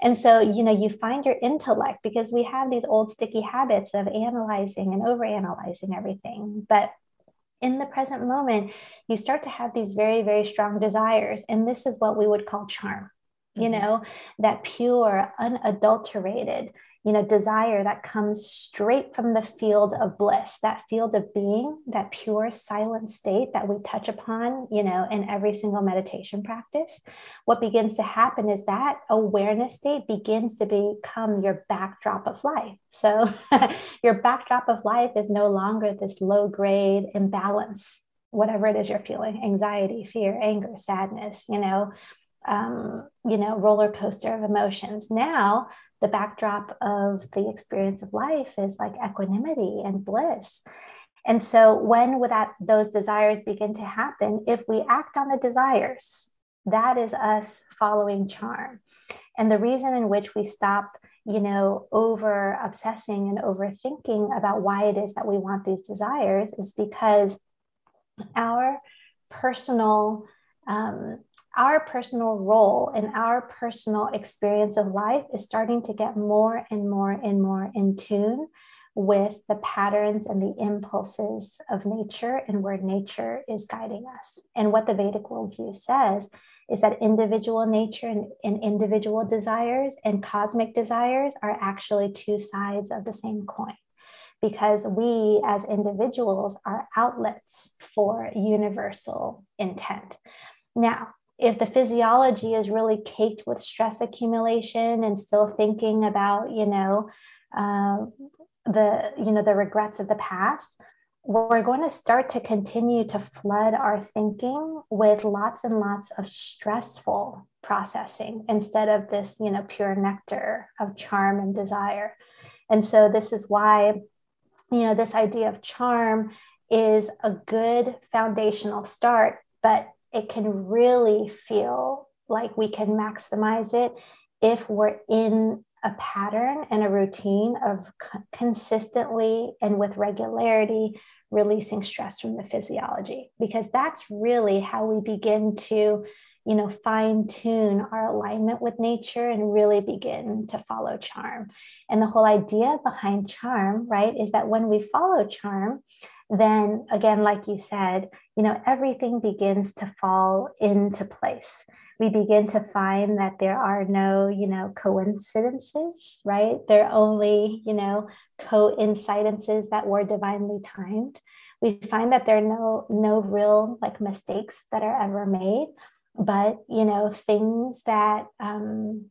And so you know you find your intellect because we have these old sticky habits of analyzing and over analyzing everything but in the present moment, you start to have these very, very strong desires. And this is what we would call charm, mm-hmm. you know, that pure, unadulterated, you know, desire that comes straight from the field of bliss, that field of being, that pure silent state that we touch upon, you know, in every single meditation practice. What begins to happen is that awareness state begins to become your backdrop of life. So your backdrop of life is no longer this low grade imbalance, whatever it is you're feeling anxiety, fear, anger, sadness, you know um, you know, roller coaster of emotions. Now, the backdrop of the experience of life is like equanimity and bliss. And so, when that those desires begin to happen, if we act on the desires, that is us following charm. And the reason in which we stop, you know, over obsessing and overthinking about why it is that we want these desires is because our personal um, our personal role and our personal experience of life is starting to get more and more and more in tune with the patterns and the impulses of nature and where nature is guiding us. And what the Vedic worldview says is that individual nature and, and, individual desires and cosmic desires are actually two sides of the same coin. Because we as individuals are outlets for universal intent. Now, if the physiology is really caked with stress accumulation and still thinking about, you know, uh, the you know the regrets of the past, we're going to start to continue to flood our thinking with lots and lots of stressful processing instead of this, you know, pure nectar of charm and desire. And so this is why, you know, this idea of charm is a good foundational start, but it can really feel like we can maximize it if we're in a pattern and a routine of consistently and with regularity releasing stress from the physiology because that's really how we begin to you know fine tune our alignment with nature and really begin to follow charm. And the whole idea behind charm right is that when we follow charm then again like you said you know everything begins to fall into place. We begin to find that there are no you know coincidences right? They're only you know coincidences that were divinely timed. We find that there are no no real like mistakes that are ever made but you know things that um,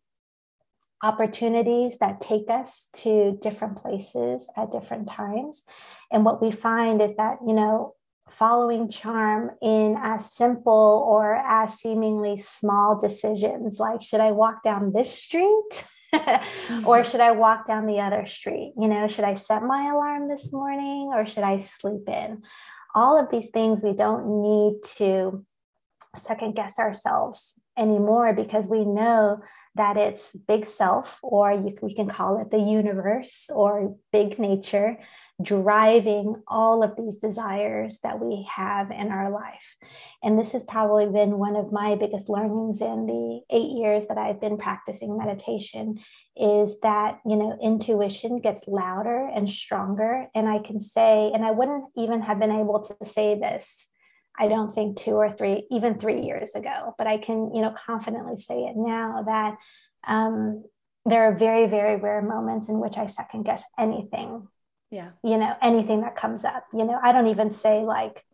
opportunities that take us to different places at different times. And what we find is that you know following charm in as simple or as seemingly small decisions like should i walk down this street or mm-hmm. should i walk down the other street? You know should i set my alarm this morning or should i sleep in? All of these things we don't need to second guess ourselves anymore because we know that it's big self, or you, we can call it the universe or big nature, driving all of these desires that we have in our life. And this has probably been one of my biggest learnings in the eight years that I've been practicing meditation is that you know intuition gets louder and stronger and i can say and i wouldn't even have been able to say this I don't think two or three, even three years ago, but I can, you know, confidently say it now that um, there are very, very rare moments in which I second guess anything. Yeah. You know, anything that comes up. You know, I don't even say like,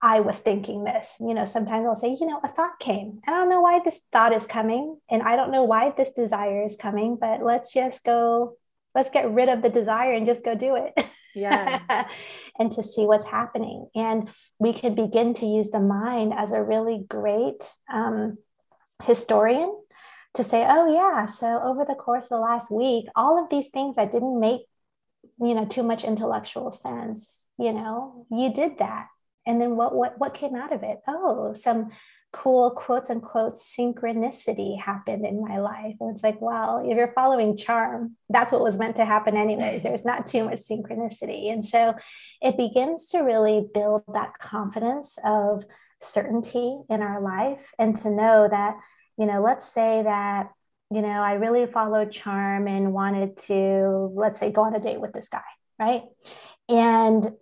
I was thinking this. You know, sometimes I'll say, you know, a thought came. and I don't know why this thought is coming, and I don't know why this desire is coming, but let's just go, let's get rid of the desire and just go do it. yeah. And to see what's happening. And we could begin to use the mind as a really great um, historian to say oh yeah so over the course of the last week all of these things that didn't make you know too much intellectual sense you know you did that. And then what what what came out of it? Oh some cool quotes unquote synchronicity happened in my life. And it's like, well, if you're following charm, that's what was meant to happen anyway. There's not too much synchronicity. And so it begins to really build that confidence of certainty in our life and to know that, you know, let's say that, you know, I really followed charm and wanted to, let's say, go on a date with this guy, right? And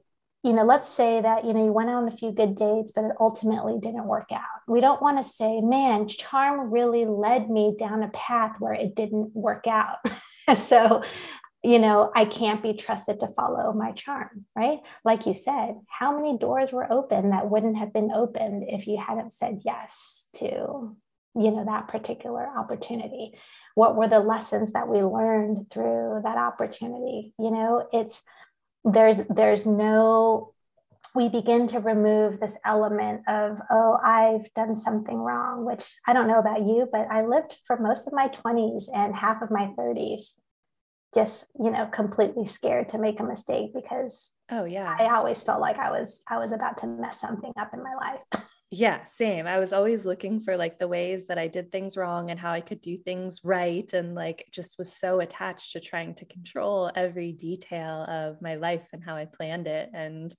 you know, let's say that, you know, you went on a few good dates, but it ultimately didn't work out. We don't want to say, man, charm really led me down a path where it didn't work out. so, you know, I can't be trusted to follow my charm, right? Like you said, how many doors were open that wouldn't have been opened if you hadn't said yes to, you know, that particular opportunity? What were the lessons that we learned through that opportunity? You know, it's, there's there's no we begin to remove this element of, oh, I've done something wrong, which I don't know about you, but I lived for most of my 20s and half of my 30s just you know completely scared to make a mistake because oh yeah. I always felt like i was i was about to mess something up in my life. Yeah same. I was always looking for like the ways that i did things wrong and how i could do things right and like just was so attached to trying to control every detail of my life and how i planned it. And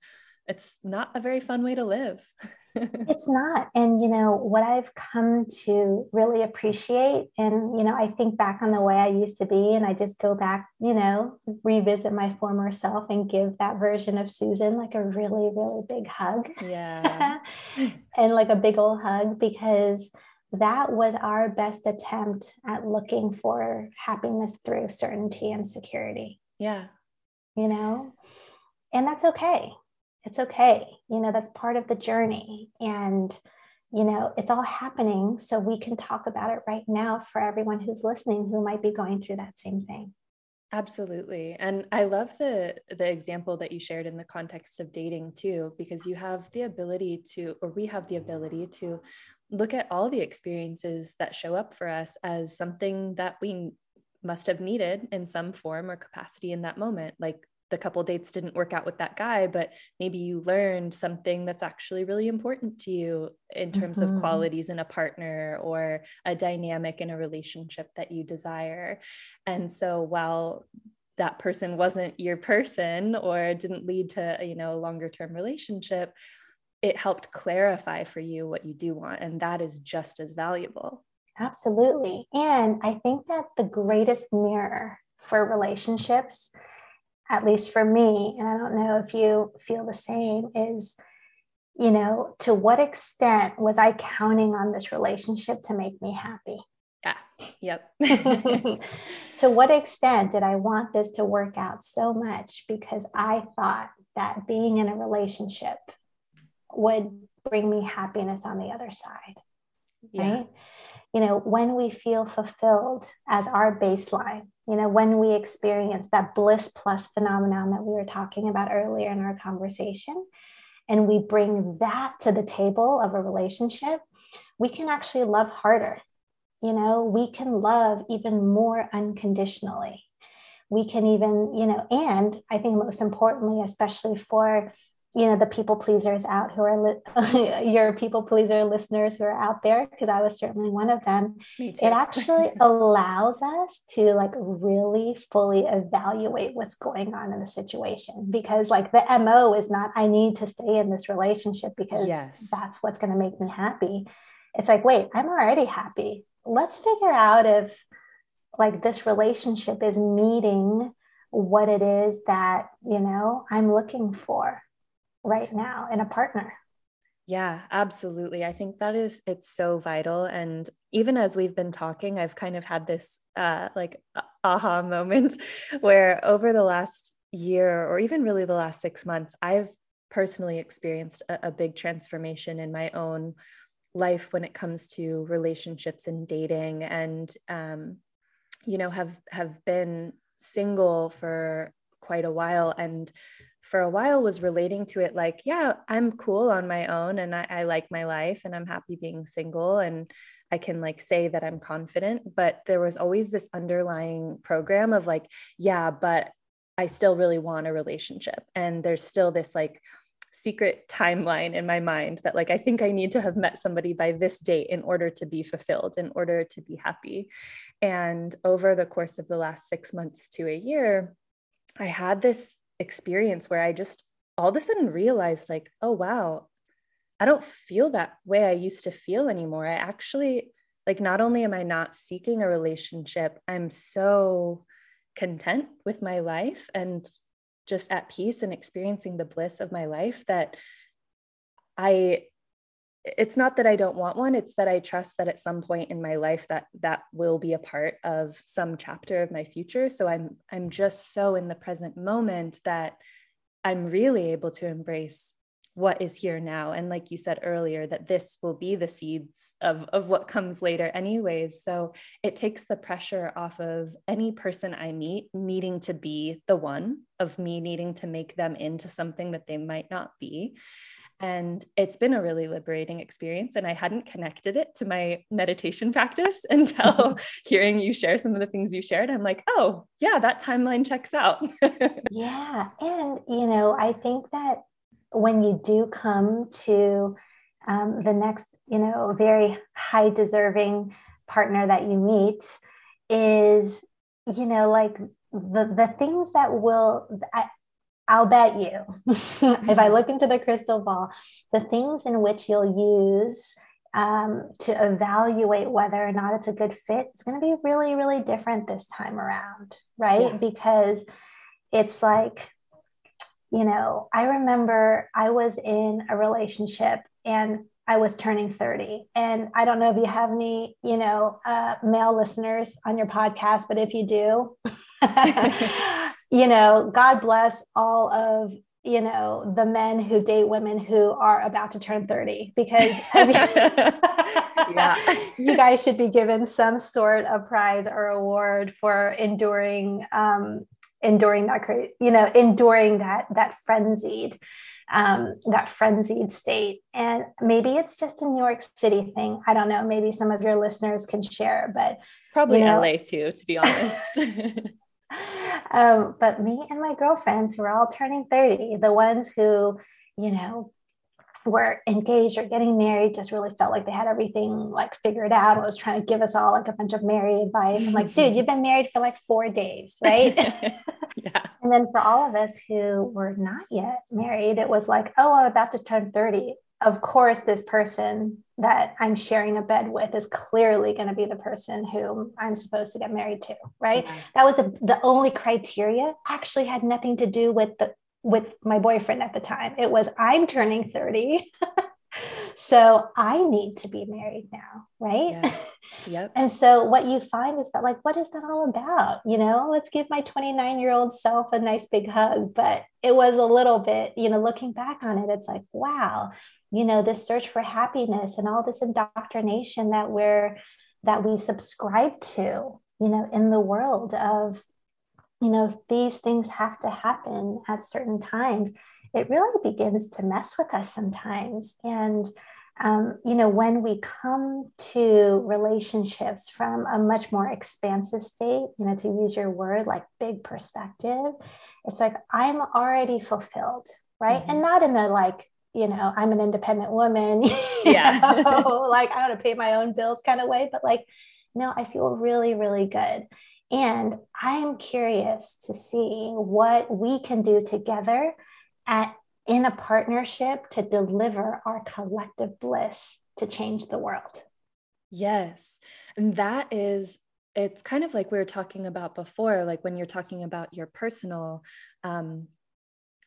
it's not a very fun way to live. it's not. And, you know, what I've come to really appreciate, and, you know, I think back on the way I used to be, and I just go back, you know, revisit my former self and give that version of Susan like a really, really big hug. Yeah. and like a big old hug because that was our best attempt at looking for happiness through certainty and security. Yeah. You know, and that's okay it's okay. You know, that's part of the journey. And, you know, it's all happening. So we can talk about it right now for everyone who's listening who might be going through that same thing. Absolutely. And I love the the example that you shared in the context of dating too because you have the ability to or we have the ability to look at all the experiences that show up for us as something that we must have needed in some form or capacity in that moment like the couple dates didn't work out with that guy, but maybe you learned something that's actually really important to you in terms mm-hmm. of qualities in a partner or a dynamic in a relationship that you desire. And so while that person wasn't your person or didn't lead to, you know, a longer term relationship, it helped clarify for you what you do want. And that is just as valuable. Absolutely. And I think that the greatest mirror for relationships at least for me, and I don't know if you feel the same, is, you know, to what extent was I counting on this relationship to make me happy? Yeah. Yep. to what extent did I want this to work out so much because I thought that being in a relationship would bring me happiness on the other side? Yeah. Right? You know, when we feel fulfilled as our baseline, you know, when we experience that bliss plus phenomenon that we were talking about earlier in our conversation, and we bring that to the table of a relationship, we can actually love harder. You know, we can love even more unconditionally. We can even, you know, and I think most importantly, especially for you know the people pleasers out who are li- your people pleaser listeners who are out there because i was certainly one of them. It actually allows us to like really fully evaluate what's going on in the situation because like the mo is not i need to stay in this relationship because yes. that's what's going to make me happy. It's like wait i'm already happy. Let's figure out if like this relationship is meeting what it is that you know i'm looking for right now in a partner. Yeah, absolutely. I think that is it's so vital and even as we've been talking I've kind of had this uh like aha moment where over the last year or even really the last 6 months I've personally experienced a, a big transformation in my own life when it comes to relationships and dating and um you know have have been single for quite a while and for a while was relating to it like, yeah, I'm cool on my own and I, I, like my life and I'm happy being single and I can like say that I'm confident. But there was always this underlying program of like, yeah, but I still really want a relationship. And there's still this like secret timeline in my mind that like I think I need to have met somebody by this date in order to be fulfilled, in order to be happy. And over the course of the last six months to a year, I had this experience where I just all of a sudden realized, like, oh, wow, I don't feel that way I used to feel anymore. I actually, like, not only am I not seeking a relationship, I'm so content with my life and just at peace and experiencing the bliss of my life that I it's not that I don't want one, it's that I trust that at some point in my life that that will be a part of some chapter of my future. So I'm I'm just so in the present moment that I'm really able to embrace what is here now. And like you said earlier that this will be the seeds of of what comes later anyways. So it takes the pressure off of any person i meet needing to be the one of me needing to make them into something that they might not be and it's been a really liberating experience. And I hadn't connected it to my meditation practice until hearing you share some of the things you shared. I'm like, oh, yeah, that timeline checks out. yeah. And, you know, I think that when you do come to um, the next, you know, very high deserving partner that you meet, is, you know, like the, the things that will, I, I'll bet you, if I look into the crystal ball, the things in which you'll use um, to evaluate whether or not it's a good fit is going to be really, really different this time around, right? Yeah. Because it's like, you know, I remember I was in a relationship and I was turning 30. And I don't know if you have any, you know, uh, male listeners on your podcast, but if you do, you know, God bless all of you know the men who date women who are about to turn 30 because you guys should be given some sort of prize or award for enduring um enduring that you know enduring that that frenzied um, that frenzied state. And maybe it's just a New York City thing. I don't know. Maybe some of your listeners can share, but probably you know, LA too, to be honest. um, but me and my girlfriends were all turning 30, the ones who, you know, were engaged or getting married just really felt like they had everything like figured out and was trying to give us all like a bunch of married advice. I'm like, dude, you've been married for like four days, right? yeah. And then for all of us who were not yet married, it was like, oh, I'm about to turn 30 of course, this person that I'm sharing a bed with is clearly going to be the person who I'm supposed to get married to, right? Mm-hmm. That was the, the only criteria. Actually, had nothing to do with the with my boyfriend at the time. It was I'm turning 30. so I need to be married now, right? Yeah. Yep. and so what you find is that like what is that all about? You know, let's give my 29-year-old self a nice big hug, but it was a little bit, you know, looking back on it, it's like, wow, you know this search for happiness and all this indoctrination that we're that we subscribe to you know in the world of you know these things have to happen at certain times it really begins to mess with us sometimes and um, you know when we come to relationships from a much more expansive state you know to use your word like big perspective it's like i'm already fulfilled right mm-hmm. and not in a like you know, I'm an independent woman, yeah, know, like I want to pay my own bills kind of way, but like, no, I feel really, really good. And I'm curious to see what we can do together at in a partnership to deliver our collective bliss to change the world. Yes. And that is it's kind of like we were talking about before like when you're talking about your personal um,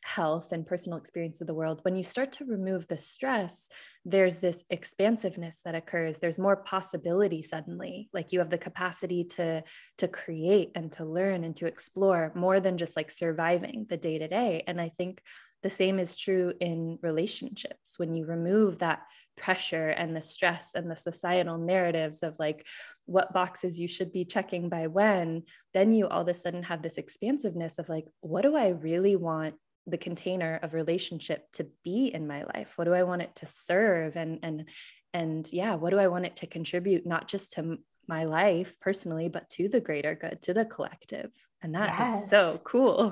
health and personal experience of the world, when you start to remove the stress, there's this expansiveness that occurs. There's more possibility suddenly. Like you have the capacity to to create and to learn and to explore more than just like surviving the day to day. And I think the same is true in relationships. When you remove that pressure and the stress and the societal narratives of like what boxes you should be checking by when, then you all of a sudden have this expansiveness of like, what do I really want the container of relationship to be in my life? What do i want it to serve? And and and yeah what do i want it to contribute not just to my life personally but to the greater good to the collective? And that yes. is so cool.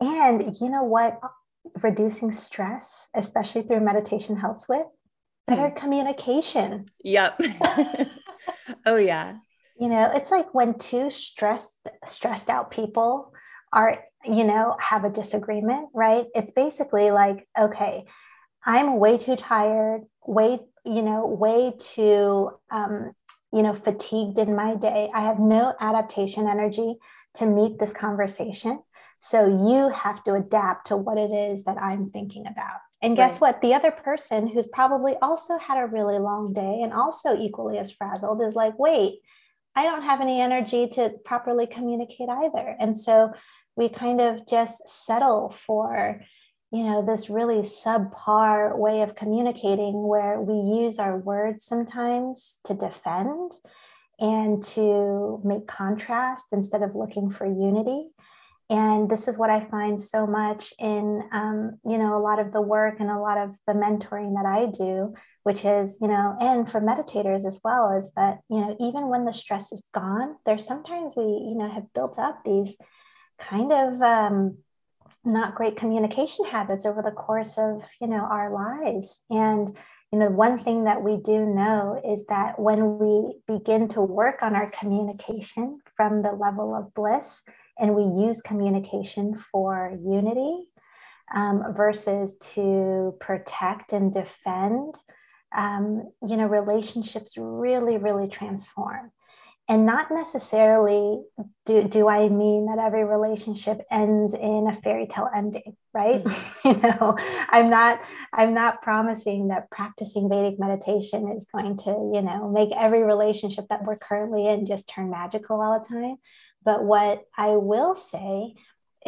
And you know what? Reducing stress especially through meditation helps with better mm. communication. Yep oh yeah. You know it's like when two stressed stressed out people are you know, have a disagreement, right? It's basically like, okay, I'm way too tired, way, you know, way too, um, you know, fatigued in my day. I have no adaptation energy to meet this conversation. So you have to adapt to what it is that I'm thinking about. And guess right. what? The other person who's probably also had a really long day and also equally as frazzled is like, wait, I don't have any energy to properly communicate either. And so we kind of just settle for you know, this really subpar way of communicating where we use our words sometimes to defend and to make contrast instead of looking for unity. And this is what I find so much in, um, you know, a lot of the work and a lot of the mentoring that I do, which is, you know, and for meditators as well, is that, you know, even when the stress is gone, there's sometimes we, you know, have built up these kind of um, not great communication habits over the course of, you know, our lives. And, you know, one thing that we do know is that when we begin to work on our communication from the level of bliss, and we use communication for unity um, versus to protect and defend, um, you know, relationships really, really transform. And not necessarily do, do I mean that every relationship ends in a fairy tale ending, right? Mm-hmm. you know, I'm not I'm not promising that practicing Vedic meditation is going to, you know, make every relationship that we're currently in just turn magical all the time. But what I will say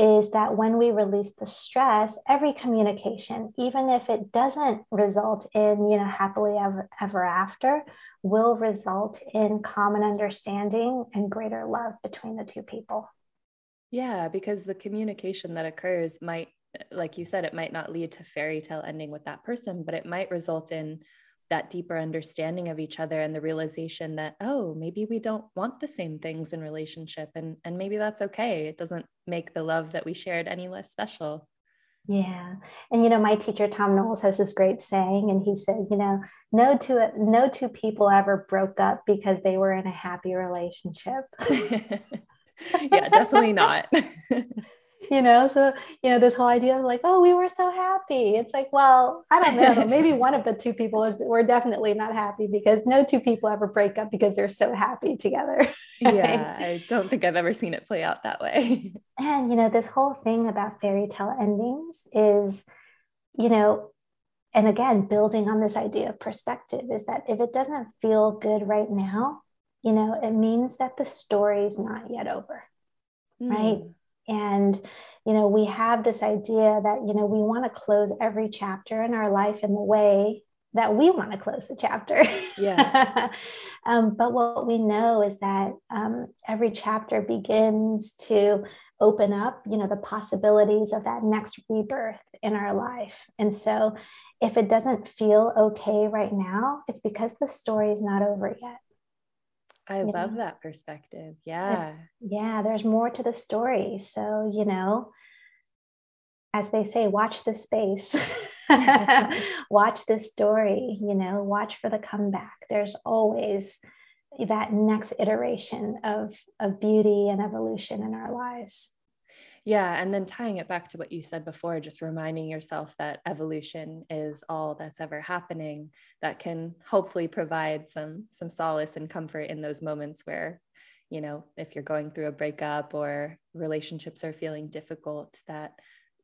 is that when we release the stress, every communication, even if it doesn't result in, you know, happily ever, ever after, will result in common understanding and greater love between the two people. Yeah, because the communication that occurs might, like you said, it might not lead to fairy tale ending with that person, but it might result in that deeper understanding of each other and the realization that oh maybe we don't want the same things in relationship and and maybe that's okay. It doesn't make the love that we shared any less special. Yeah. And you know my teacher Thom Knoles has this great saying and he said you know no two no two people ever broke up because they were in a happy relationship. Yeah definitely not you know so you know this whole idea of like oh we were so happy it's like well i don't know maybe one of the two people is we're definitely not happy because no two people ever break up because they're so happy together yeah i don't think i've ever seen it play out that way and you know this whole thing about fairy tale endings is you know and again building on this idea of perspective is that if it doesn't feel good right now you know it means that the story's not yet over mm. right hmm. And, you know, we have this idea that, you know, we want to close every chapter in our life in the way that we want to close the chapter. Yeah. um, but what we know is that um, every chapter begins to open up, you know, the possibilities of that next rebirth in our life. And so if it doesn't feel okay right now, it's because the story is not over yet. I love know? that perspective. Yeah. It's, yeah, there's more to the story. So, you know, as they say, watch the space, watch this story, you know, watch for the comeback. There's always that next iteration of, of beauty and evolution in our lives. Yeah. And then tying it back to what you said before, just reminding yourself that evolution is all that's ever happening that can hopefully provide some some solace and comfort in those moments where, you know, if you're going through a breakup or relationships are feeling difficult, that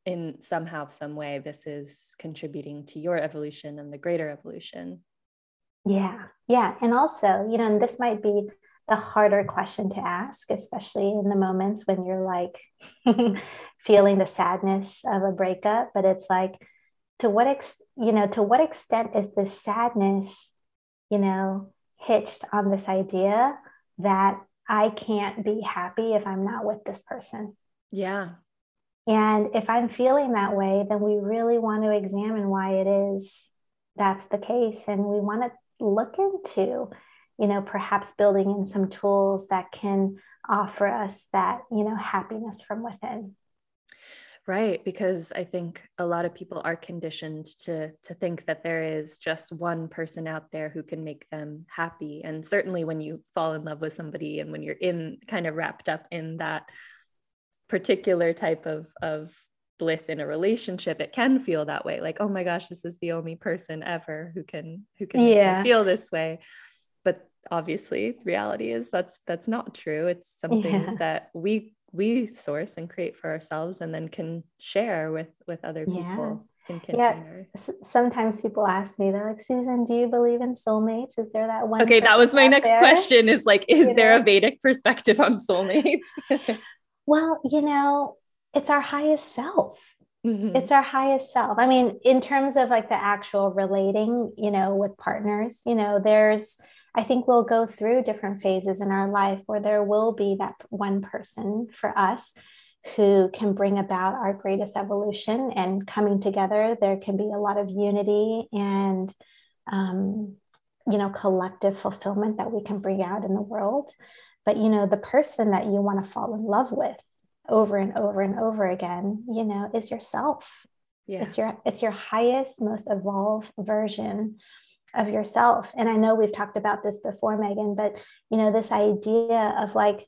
in somehow, some way, this is contributing to your evolution and the greater evolution. Yeah. Yeah. And also, you know, and this might be the harder question to ask, especially in the moments when you're like feeling the sadness of a breakup. But it's like, to what ex you know, to what extent is this sadness, you know, hitched on this idea that I can't be happy if I'm not with this person? Yeah. And if I'm feeling that way, then we really want to examine why it is that's the case. And we want to look into you know perhaps building in some tools that can offer us that you know happiness from within. Right because i think a lot of people are conditioned to to think that there is just one person out there who can make them happy. And certainly when you fall in love with somebody and when you're in kind of wrapped up in that particular type of of bliss in a relationship it can feel that way. Like oh my gosh this is the only person ever who can who can yeah. feel this way obviously reality is that's that's not true it's something yeah. that we we source and create for ourselves and then can share with with other people yeah. yeah sometimes people ask me they're like susan do you believe in soulmates is there that one okay that was my next there? question is like is you there know? a vedic perspective on soulmates well you know it's our highest self Mm-hmm. It's our highest self. I mean, in terms of like the actual relating, you know, with partners, you know, there's, I think we'll go through different phases in our life where there will be that one person for us who can bring about our greatest evolution and coming together. There can be a lot of unity and, um, you know, collective fulfillment that we can bring out in the world. But, you know, the person that you want to fall in love with over and over and over again, you know, is yourself. Yeah. It's your it's your highest, most evolved version of yourself. And I know we've talked about this before, Megan, but you know, this idea of like,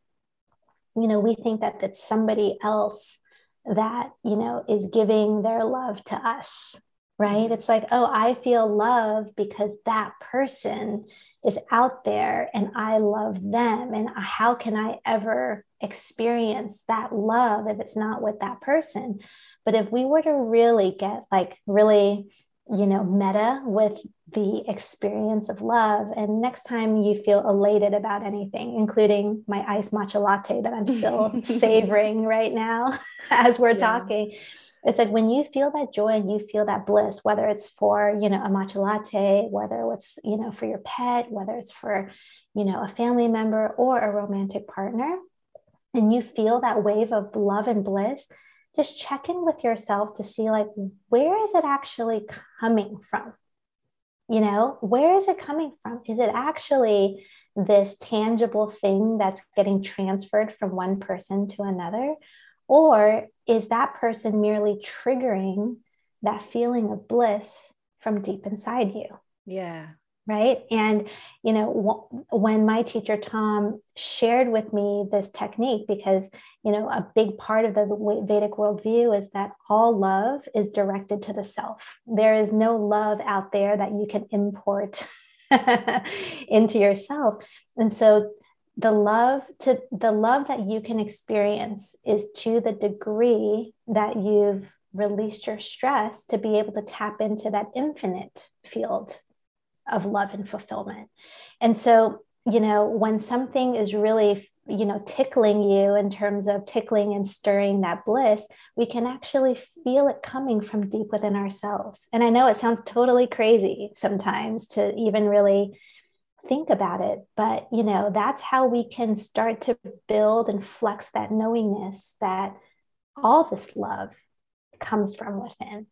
you know, we think that it's somebody else that, you know, is giving their love to us, right? Mm-hmm. It's like, oh, I feel love because that person is out there and I love them. And how can I ever experience that love if it's not with that person? But if we were to really get like really, you know, meta with the experience of love, and next time you feel elated about anything, including my iced matcha latte that I'm still savoring right now as we're yeah. talking it's like when you feel that joy and you feel that bliss whether it's for you know a matcha latte whether it's you know for your pet whether it's for you know a family member or a romantic partner and you feel that wave of love and bliss just check in with yourself to see like where is it actually coming from you know where is it coming from is it actually this tangible thing that's getting transferred from one person to another or is that person merely triggering that feeling of bliss from deep inside you? Yeah. Right. And, you know, when my teacher Thom shared with me this technique, because, you know, a big part of the Vedic worldview is that all love is directed to the self. There is no love out there that you can import into yourself. And so the love to the love that you can experience is to the degree that you've released your stress to be able to tap into that infinite field of love and fulfillment. And so you know when something is really you know tickling you in terms of tickling and stirring that bliss we can actually feel it coming from deep within ourselves. And i know it sounds totally crazy sometimes to even really think about it but you know that's how we can start to build and flex that knowingness that all this love comes from within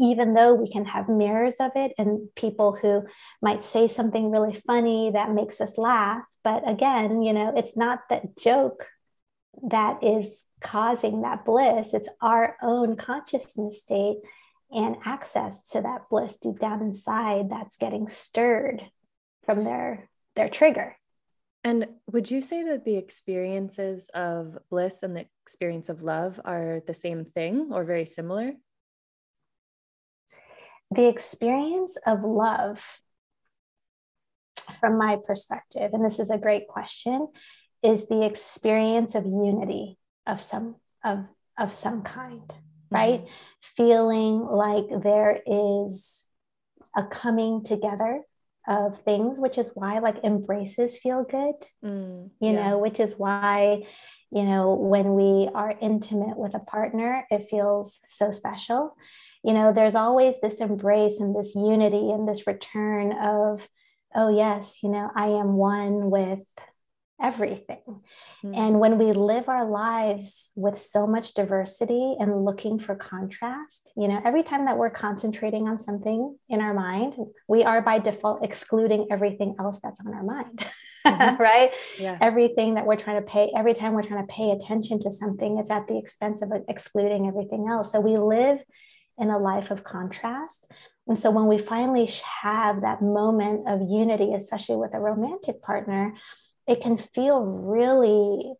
even though we can have mirrors of it and people who might say something really funny that makes us laugh. But again you know it's not that joke that is causing that bliss. It's our own consciousness state and access to that bliss deep down inside that's getting stirred from their their trigger. And would you say that the experiences of bliss and the experience of love are the same thing or very similar the experience of love from my perspective and this is a great question is the experience of unity of some of of some kind right mm-hmm. feeling like there is a coming together of things, which is why like embraces feel good, mm, you yeah. know, which is why, you know, when we are intimate with a partner, it feels so special. You know, there's always this embrace and this unity and this return of, oh, yes, you know, I am one with everything. Mm-hmm. And when we live our lives with so much diversity and looking for contrast, you know, every time that we're concentrating on something in our mind, we are by default excluding everything else that's on our mind. Mm-hmm. right? Yeah. Everything that we're trying to pay, every time we're trying to pay attention to something, it's at the expense of excluding everything else. So we live in a life of contrast. And so when we finally have that moment of unity, especially with a romantic partner, it can feel really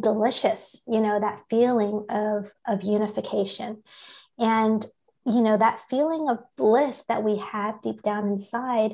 delicious you know that feeling of of unification and you know that feeling of bliss that we have deep down inside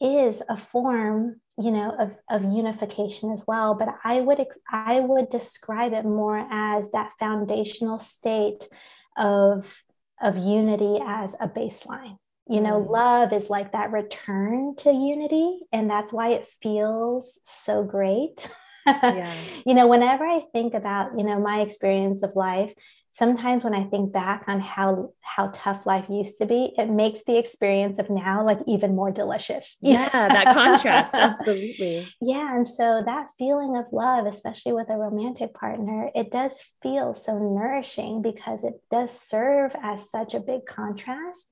is a form you know of, of unification as well but i would i would describe it more as that foundational state of of unity as a baseline you know mm. love is like that return to unity and that's why it feels so great yeah. you know, whenever I think about, you know, my experience of life, sometimes when I think back on how how tough life used to be, it makes the experience of now like even more delicious. Yeah, that contrast, absolutely. Yeah, and so that feeling of love, especially with a romantic partner, it does feel so nourishing because it does serve as such a big contrast.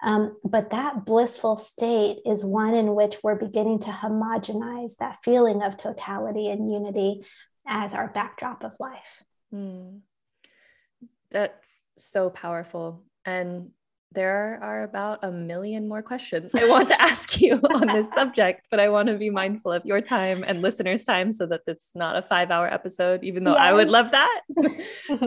Um, but that blissful state is one in which we're beginning to homogenize that feeling of totality and unity as our backdrop of life. Mm. That's so powerful. And there are about a million more questions I want to ask you on this subject, but I want to be mindful of your time and listeners' time so that it's not a five hour episode, even though. I would love that. but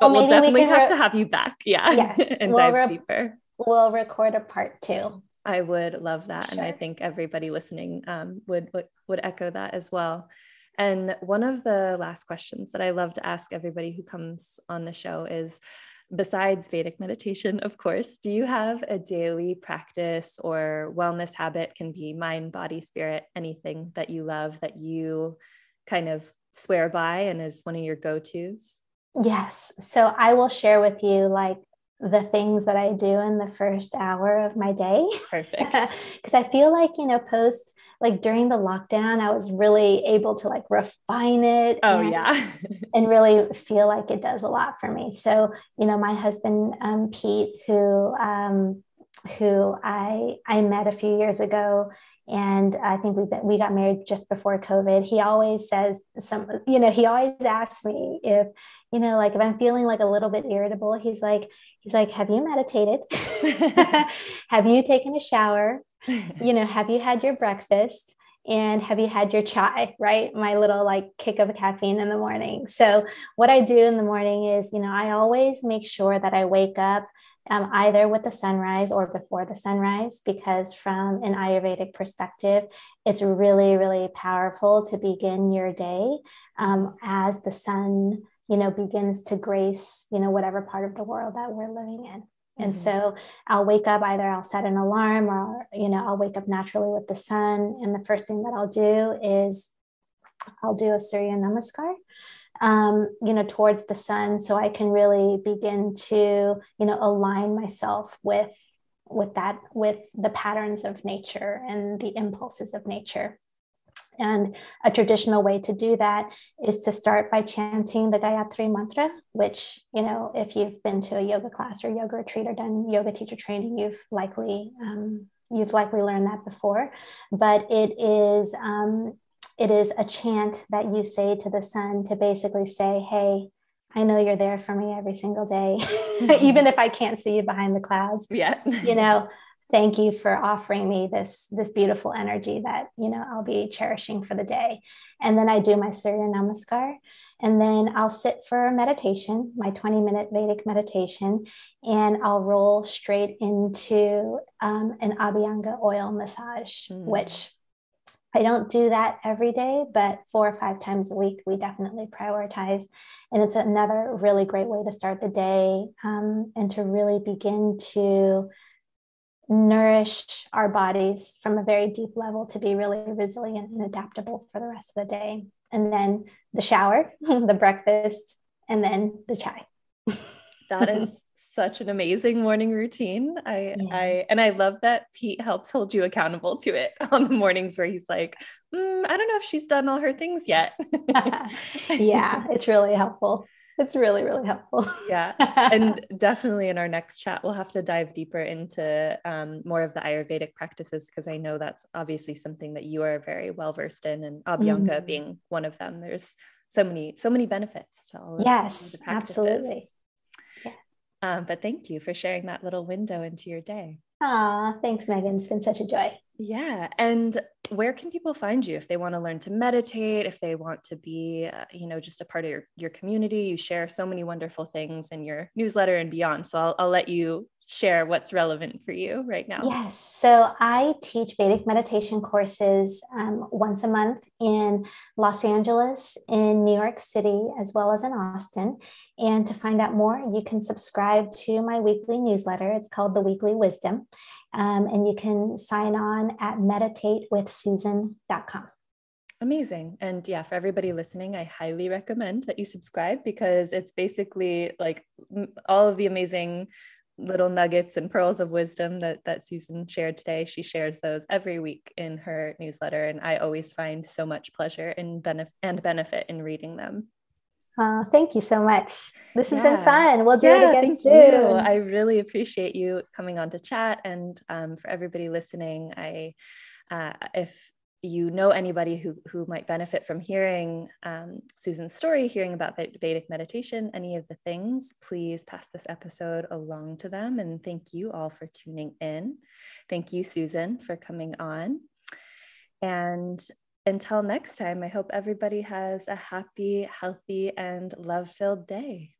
well, we'll definitely we have re- to have you back. Yeah. Yes. and we'll dive re- deeper. We'll record a part two. I would love that. Sure. And I think everybody listening um, would, would, would echo that as well. And one of the last questions that I love to ask everybody who comes on the show is besides Vedic meditation, of course, do you have a daily practice or wellness habit? Can be mind, body, spirit, anything that you love that you kind of swear by and is one of your go tos? Yes. So I will share with you like the things that I do in the first hour of my day. Perfect. Because I feel like, you know, post like during the lockdown, I was really able to like refine it. Oh, and, yeah. and really feel like it does a lot for me. So, you know, my husband, um, Pete, who, um, who I, I met a few years ago, and I think we we got married just before COVID. He always says some, you know, he always asks me if, you know, like if I'm feeling like a little bit irritable, he's like, he's like, have you meditated? have you taken a shower? you know, have you had your breakfast? and have you had your chai right my little like kick of caffeine in the morning so what i do in the morning is you know i always make sure that i wake up um, either with the sunrise or before the sunrise, because from an Ayurvedic perspective, it's really, really powerful to begin your day um, as the sun, you know, begins to grace, you know, whatever part of the world that we're living in. And mm-hmm. so I'll wake up, either I'll set an alarm or, you know, I'll wake up naturally with the sun. And the first thing that I'll do is I'll do a Surya Namaskar um, you know, towards the sun, so I can really begin to, you know, align myself with with that with the patterns of nature and the impulses of nature. And a traditional way to do that is to start by chanting the Gayatri mantra, which, you know, if you've been to a yoga class or yoga retreat or done yoga teacher training, you've likely um, you've likely learned that before. But it is um, it is a chant that you say to the sun to basically say, Hey, I know you're there for me every single day, even if I can't see you behind the clouds. Yeah. you know, thank you for offering me this this beautiful energy that you know I'll be cherishing for the day. And then I do my Surya Namaskar, and then I'll sit for a meditation, my 20 minute Vedic meditation, and I'll roll straight into um, an Abhyanga oil massage, mm. which I don't do that every day, but four or five times a week, we definitely prioritize. And it's another really great way to start the day um, and to really begin to nourish our bodies from a very deep level to be really resilient and adaptable for the rest of the day. And then the shower, the breakfast, and then the chai. that is such an amazing morning routine. I, yeah. I, and I love that Pete helps hold you accountable to it on the mornings where he's like, mm, I don't know if she's done all her things yet. yeah, it's really helpful. It's really, really helpful. yeah. And definitely in our next chat, we'll have to dive deeper into um, more of the Ayurvedic practices because I know that's obviously something that you are very well versed in, and Abhyanga mm. being one of them. There's so many, so many benefits to all of yes. Absolutely. Um, but thank you for sharing that little window into your day. Ah, thanks, Megan. It's been such a joy. Yeah. And where can people find you if they want to learn to meditate, if they want to be, uh, you know, just a part of your, your community? You share so many wonderful things in your newsletter and beyond. So I'll, I'll let you share what's relevant for you right now. Yes. So I teach Vedic meditation courses um, once a month in Los Angeles, in New York City, as well as in Austin. And to find out more, you can subscribe to my weekly newsletter. It's called The Weekly Wisdom. Um, and you can sign on at meditatewithsusan.com. Amazing. And yeah, for everybody listening, I highly recommend that you subscribe because it's basically like all of the amazing little nuggets and pearls of wisdom that that Susan shared today. She shares those every week in her newsletter and I always find so much pleasure and benefit and benefit in reading them. Uh, thank you so much. This has yeah. been fun. We'll do yeah, it again soon. You. I really appreciate you coming on to chat. And um, for everybody listening, I uh, if you know anybody who, who might benefit from hearing um, Susan's story, hearing about Vedic meditation, any of the things, please pass this episode along to them. And thank you all for tuning in. Thank you, Susan, for coming on. And until next time, I hope everybody has a happy, healthy, and love filled day.